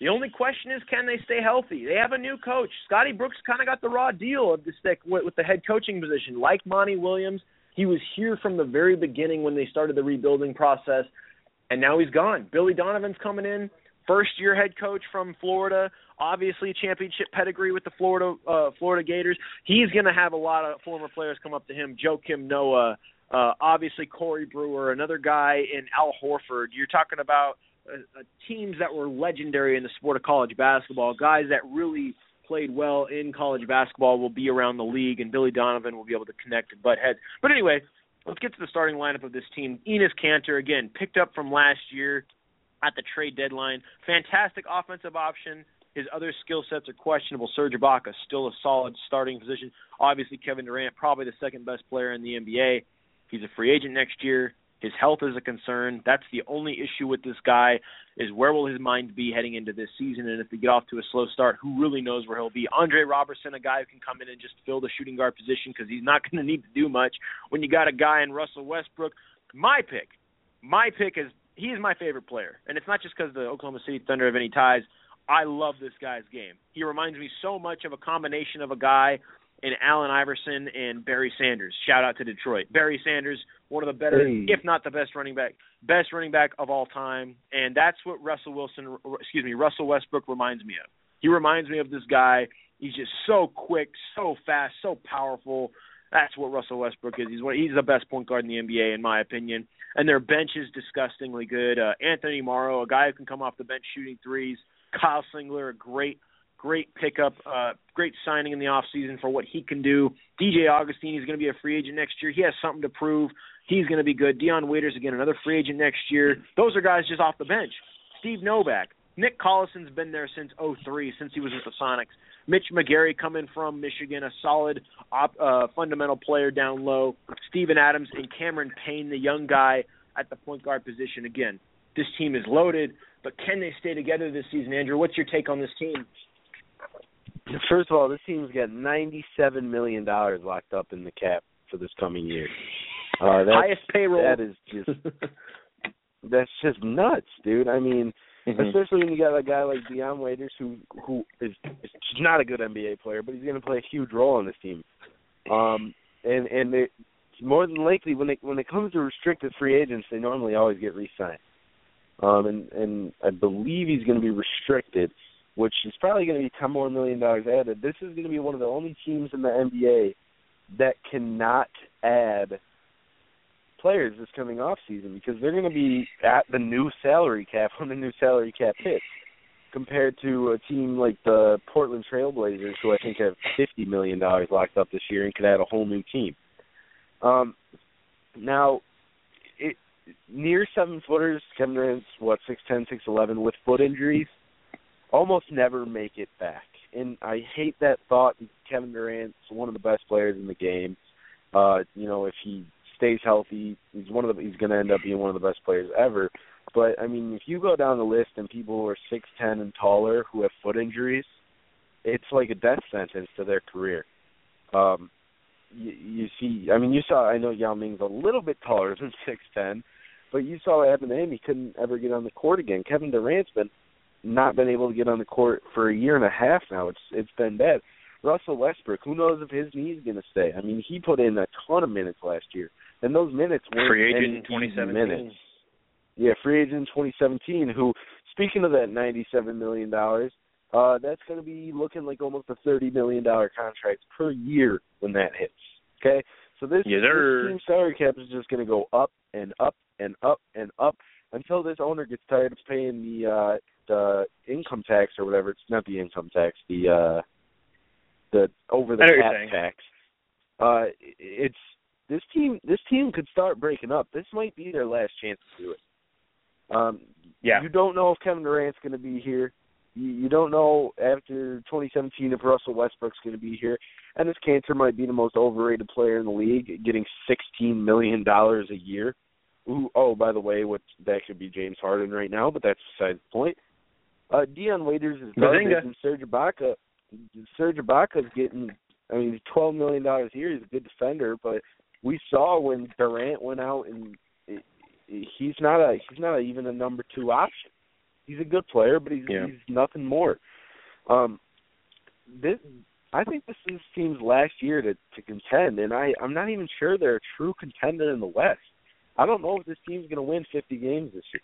The only question is, can they stay healthy? They have a new coach. Scotty Brooks kind of got the raw deal of the stick with, with the head coaching position. Like Monty Williams, he was here from the very beginning when they started the rebuilding process, and now he's gone. Billy Donovan's coming in, first year head coach from Florida obviously championship pedigree with the Florida uh, Florida Gators. He's going to have a lot of former players come up to him. Joakim Noah, uh, obviously Corey Brewer, another guy in Al Horford. You're talking about uh, uh, teams that were legendary in the sport of college basketball, guys that really played well in college basketball will be around the league, and Billy Donovan will be able to connect and butt heads. But anyway, let's get to the starting lineup of this team. Enes Kanter, again, picked up from last year at the trade deadline. Fantastic offensive option. His other skill sets are questionable. Serge Ibaka still a solid starting position. Obviously, Kevin Durant probably the second best player in the NBA. He's a free agent next year. His health is a concern. That's the only issue with this guy is where will his mind be heading into this season, and if they get off to a slow start, who really knows where he'll be? Andre Robertson, a guy who can come in and just fill the shooting guard position because he's not going to need to do much. When you got a guy in Russell Westbrook, my pick, my pick is he is my favorite player, and it's not just because the Oklahoma City Thunder have any ties. I love this guy's game. He reminds me so much of a combination of a guy in Allen Iverson and Barry Sanders. Shout out to Detroit. Barry Sanders, one of the better, Hey. if not the best running back, best running back of all time, and that's what Russell Wilson, excuse me, Russell Westbrook reminds me of. He reminds me of this guy. He's just so quick, so fast, so powerful. That's what Russell Westbrook is. He's one, he's the best point guard in the NBA, in my opinion. And their bench is disgustingly good. Uh, Anthony Morrow, a guy who can come off the bench shooting threes. Kyle Singler, a great, great pickup, uh, great signing in the off season for what he can do. DJ Augustin, is going to be a free agent next year. He has something to prove. He's going to be good. Dion Waiters, again, another free agent next year. Those are guys just off the bench. Steve Novak. Nick Collison's been there since '03, since he was with the Sonics. Mitch McGary coming from Michigan, a solid op, uh, fundamental player down low. Steven Adams and Cameron Payne, the young guy at the point guard position. Again, this team is loaded, but can they stay together this season? Andrew, what's your take on this team? First of all, this team's got ninety-seven million dollars locked up in the cap for this coming year. Uh, that's, Highest payroll. That is just that's just nuts, dude. I mean, Mm-hmm. especially when you got a guy like Dion Waiters who who is, is not a good NBA player, but he's going to play a huge role on this team. Um, and and it, more than likely, when it when it comes to restricted free agents, they normally always get re-signed. Um, and and I believe he's going to be restricted, which is probably going to be ten more million dollars added. This is going to be one of the only teams in the NBA that cannot add players this coming off season because they're going to be at the new salary cap when the new salary cap hits compared to a team like the Portland Trailblazers who I think have fifty million dollars locked up this year and could add a whole new team. Um now it near seven footers, Kevin Durant's what, six ten, six eleven with foot injuries, almost never make it back. And I hate that thought Kevin Durant's one of the best players in the game. Uh, you know, if he stays healthy, he's one of the he's going to end up being one of the best players ever. But I mean, if you go down the list and people who are six ten and taller who have foot injuries, it's like a death sentence to their career. Um, you, see, I mean, you saw. I know Yao Ming's a little bit taller than six ten, but you saw what happened to him. He couldn't ever get on the court again. Kevin Durant's been not been able to get on the court for a year and a half now. It's it's been bad. Russell Westbrook, who knows if his knee's going to stay? I mean, he put in a ton of minutes last year, and those minutes weren't Free agent in 2017. minutes. Yeah, free agent in 2017. Who, speaking of that 97 million dollars, uh, that's going to be looking like almost a 30 million dollar contract per year when that hits. Okay, so this, Yes, this team salary cap is just going to go up and up and up and up until this owner gets tired of paying the uh the income tax or whatever. It's not the income tax, the uh the over the I know what you're cap tax. Uh it's this team this team could start breaking up. This might be their last chance to do it. Um Yeah. you don't know if Kevin Durant's going to be here. You, you don't know after 2017 if Russell Westbrook's going to be here. And this Kanter might be the most overrated player in the league, getting 16 million dollars a year. Ooh, oh, by the way, what that could be James Harden right now, but that's beside the point. Uh, Dion Waiters is garbage, Bazinga. and Serge Ibaka. Serge Ibaka's getting. I mean, twelve million dollars a year. He's a good defender, but we saw when Durant went out and it, he's not a he's not a, even a number two option. He's a good player, but he's Yeah. he's nothing more. Um, this I think this is team's last year to to contend, and I I'm not even sure they're a true contender in the West. I don't know if this team's going to win 50 games this year.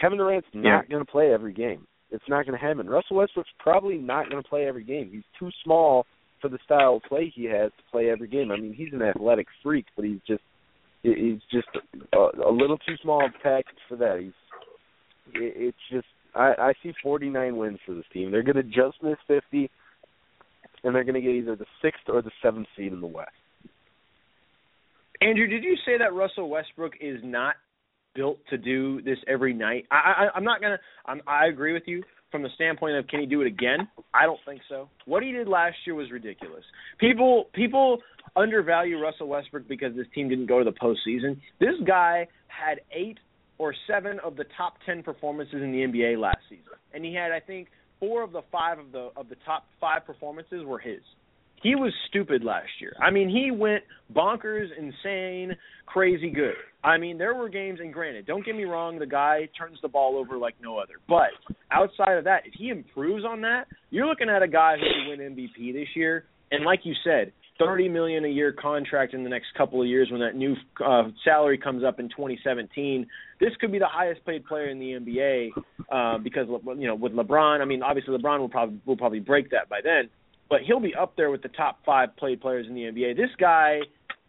Kevin Durant's not Yeah. going to play every game. It's not going to happen. Russell Westbrook's probably not going to play every game. He's too small for the style of play he has to play every game. I mean, he's an athletic freak, but he's just he's just a, a little too small of a package for that. He's it, it's just I, I see 49 wins for this team. They're going to just miss 50, and they're going to get either the sixth or the seventh seed in the West. Andrew, did you say that Russell Westbrook is not built to do this every night? I, I I'm not gonna. I'm, I agree with you from the standpoint of can he do it again? I don't think so. What he did last year was ridiculous. People people undervalue Russell Westbrook because this team didn't go to the postseason. This guy had eight or seven of the top ten performances in the NBA last season, and he had I think four of the five of the of the top five performances were his. He was stupid last year. I mean, he went bonkers, insane, crazy good. I mean, there were games, and granted, don't get me wrong, the guy turns the ball over like no other. But outside of that, if he improves on that, you're looking at a guy who could win MVP this year. And like you said, thirty million a year contract in the next couple of years when that new uh, salary comes up in 2017. This could be the highest paid player in the NBA uh, because you know with LeBron. I mean, obviously LeBron will probably will probably break that by then but he'll be up there with the top five played players in the NBA. This guy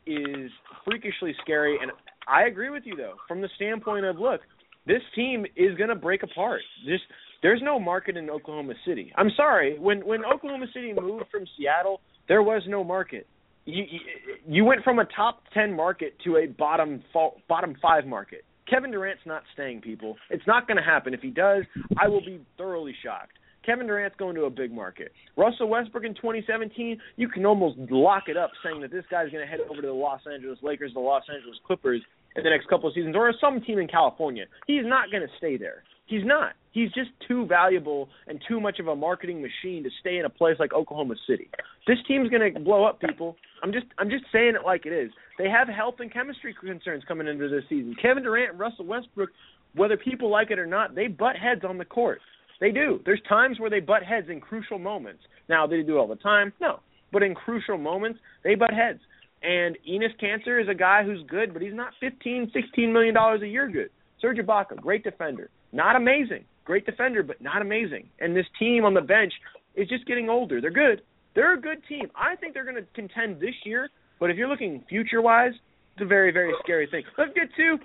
is freakishly scary, and I agree with you though, from the standpoint of look, this team is going to break apart. Just there's no market in Oklahoma City. I'm sorry, when when Oklahoma City moved from Seattle, there was no market. You you, you went from a top ten market to a bottom bottom five market. Kevin Durant's not staying, people. It's not going to happen. If he does, I will be thoroughly shocked. Kevin Durant's going to a big market. Russell Westbrook in 2017, you can almost lock it up saying that this guy's going to head over to the Los Angeles Lakers, the Los Angeles Clippers in the next couple of seasons, or some team in California. He's not going to stay there. He's not. He's just too valuable and too much of a marketing machine to stay in a place like Oklahoma City. This team's going to blow up, people. I'm just I'm just saying it like it is. They have health and chemistry concerns coming into this season. Kevin Durant and Russell Westbrook, whether people like it or not, they butt heads on the court. They do. There's times where they butt heads in crucial moments. Now, they do all the time? No. But in crucial moments, they butt heads. And Enes Kanter is a guy who's good, but he's not 15, 16 million dollars a year good. Serge Ibaka, great defender. Not amazing. Great defender, but not amazing. And this team on the bench is just getting older. They're good. They're a good team. I think they're going to contend this year, but if you're looking future-wise, it's a very, very scary thing. Let's get to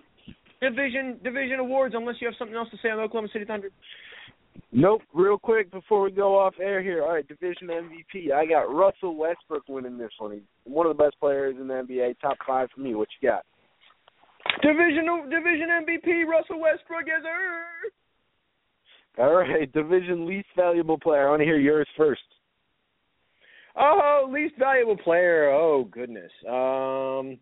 division division awards unless you have something else to say on Oklahoma City Thunder. Nope. Real quick before we go off air here. All right, division MVP. I got Russell Westbrook winning this one. He's one of the best players in the NBA. Top five for me. What you got? Division division MVP Russell Westbrook is it? All right, division least valuable player. I want to hear yours first. Oh, least valuable player. Oh goodness. Um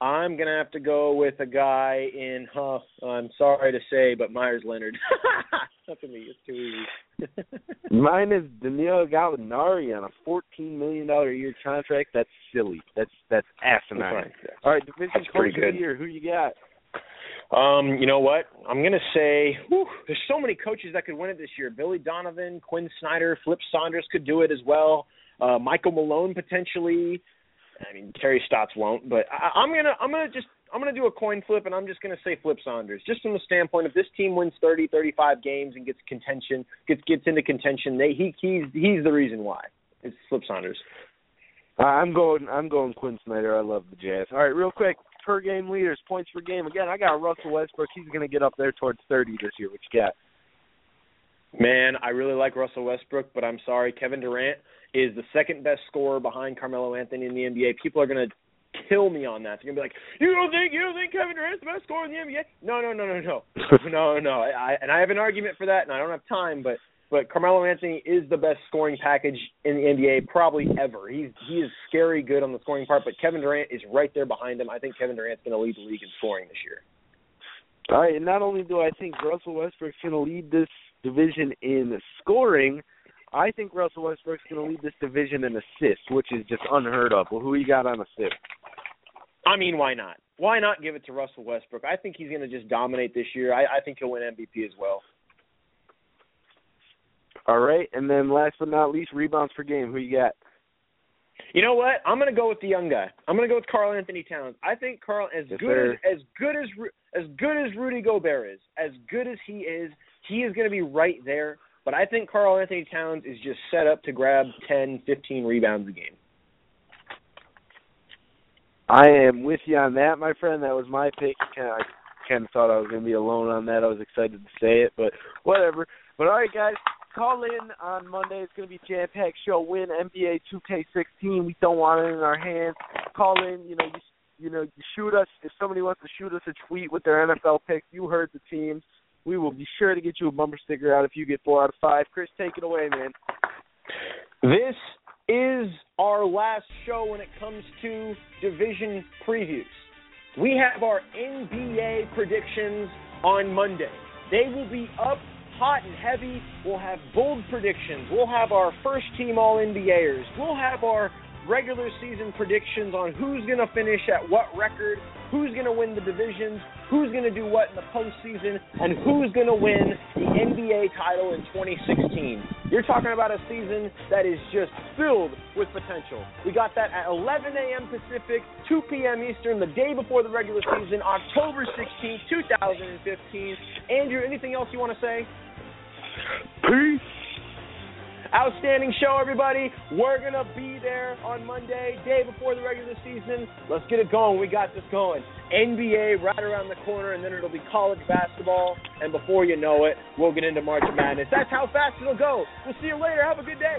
I'm gonna have to go with a guy in. Huh, I'm sorry to say, but Meyers Leonard. Not to me. It's too easy. Mine is Danilo Gallinari on a fourteen million dollar a year contract. That's silly. That's that's asinine. All right, division That's coach pretty of the good. year. Who you got? Um, you know what? I'm gonna say whew, there's so many coaches that could win it this year. Billy Donovan, Quin Snyder, Flip Saunders could do it as well. Uh, Michael Malone potentially. I mean, Terry Stotts won't, but I, I'm gonna I'm gonna just I'm gonna do a coin flip, and I'm just gonna say Flip Saunders, just from the standpoint if this team wins 30, 35 games and gets contention, gets gets into contention, they he he's he's the reason why. It's Flip Saunders. Uh, I'm going. I'm going Quin Snyder. I love the Jazz. All right, real quick. Per game leaders, points per game. Again, I got Russell Westbrook. He's going to get up there towards 30 this year. What you got? Man, I really like Russell Westbrook, but I'm sorry, Kevin Durant is the second best scorer behind Carmelo Anthony in the NBA. People are gonna kill me on that. They're gonna be like, "You don't think you don't think Kevin Durant's the best scorer in the NBA?" No, no, no, no, no, no, no. I, and I have an argument for that, and I don't have time, but but Carmelo Anthony is the best scoring package in the NBA probably ever. He's he is scary good on the scoring part, but Kevin Durant is right there behind him. I think Kevin Durant's going to lead the league in scoring this year. All right, and not only do I think Russell Westbrook's going to lead this division in scoring, I think Russell Westbrook's going to lead this division in assists, which is just unheard of. Well, who you got on assists? I mean, why not? Why not give it to Russell Westbrook? I think he's going to just dominate this year. I, I think he'll win MVP as well. All right, and then last but not least, rebounds per game. Who you got? You know what? I'm going to go with the young guy. I'm going to go with Karl Anthony Towns. I think Karl, as Yes, good sir. as as good as as good as Rudy Gobert is, as good as he is, he is going to be right there. But I think Karl Anthony Towns is just set up to grab 10, 15 rebounds a game. I am with you on that, my friend. That was my pick. I kind of thought I was going to be alone on that. I was excited to say it, but whatever. But all right, guys, call in on Monday. It's going to be jam-packed show. Win NBA 2K16. We don't want it in our hands. Call in. You know, you, you know, you shoot us if somebody wants to shoot us a tweet with their NFL picks. You heard the teams. We will be sure to get you a bumper sticker out if you get four out of five. Chris, take it away, man. This is our last show when it comes to division previews. We have our NBA predictions on Monday. They will be up hot and heavy. We'll have bold predictions. We'll have our first team All NBAers. We'll have our regular season predictions on who's going to finish at what record, who's going to win the divisions, who's going to do what in the postseason, and who's going to win the NBA title in 2016. You're talking about a season that is just filled with potential. We got that at 11 a.m. Pacific, 2 p.m. Eastern, the day before the regular season, October 16, 2015. Andrew, anything else you want to say? Peace. Outstanding show, everybody. We're going to be there on Monday, day before the regular season. Let's get it going. We got this going. NBA right around the corner, and then it'll be college basketball. And before you know it, we'll get into March Madness. That's how fast it'll go. We'll see you later. Have a good day.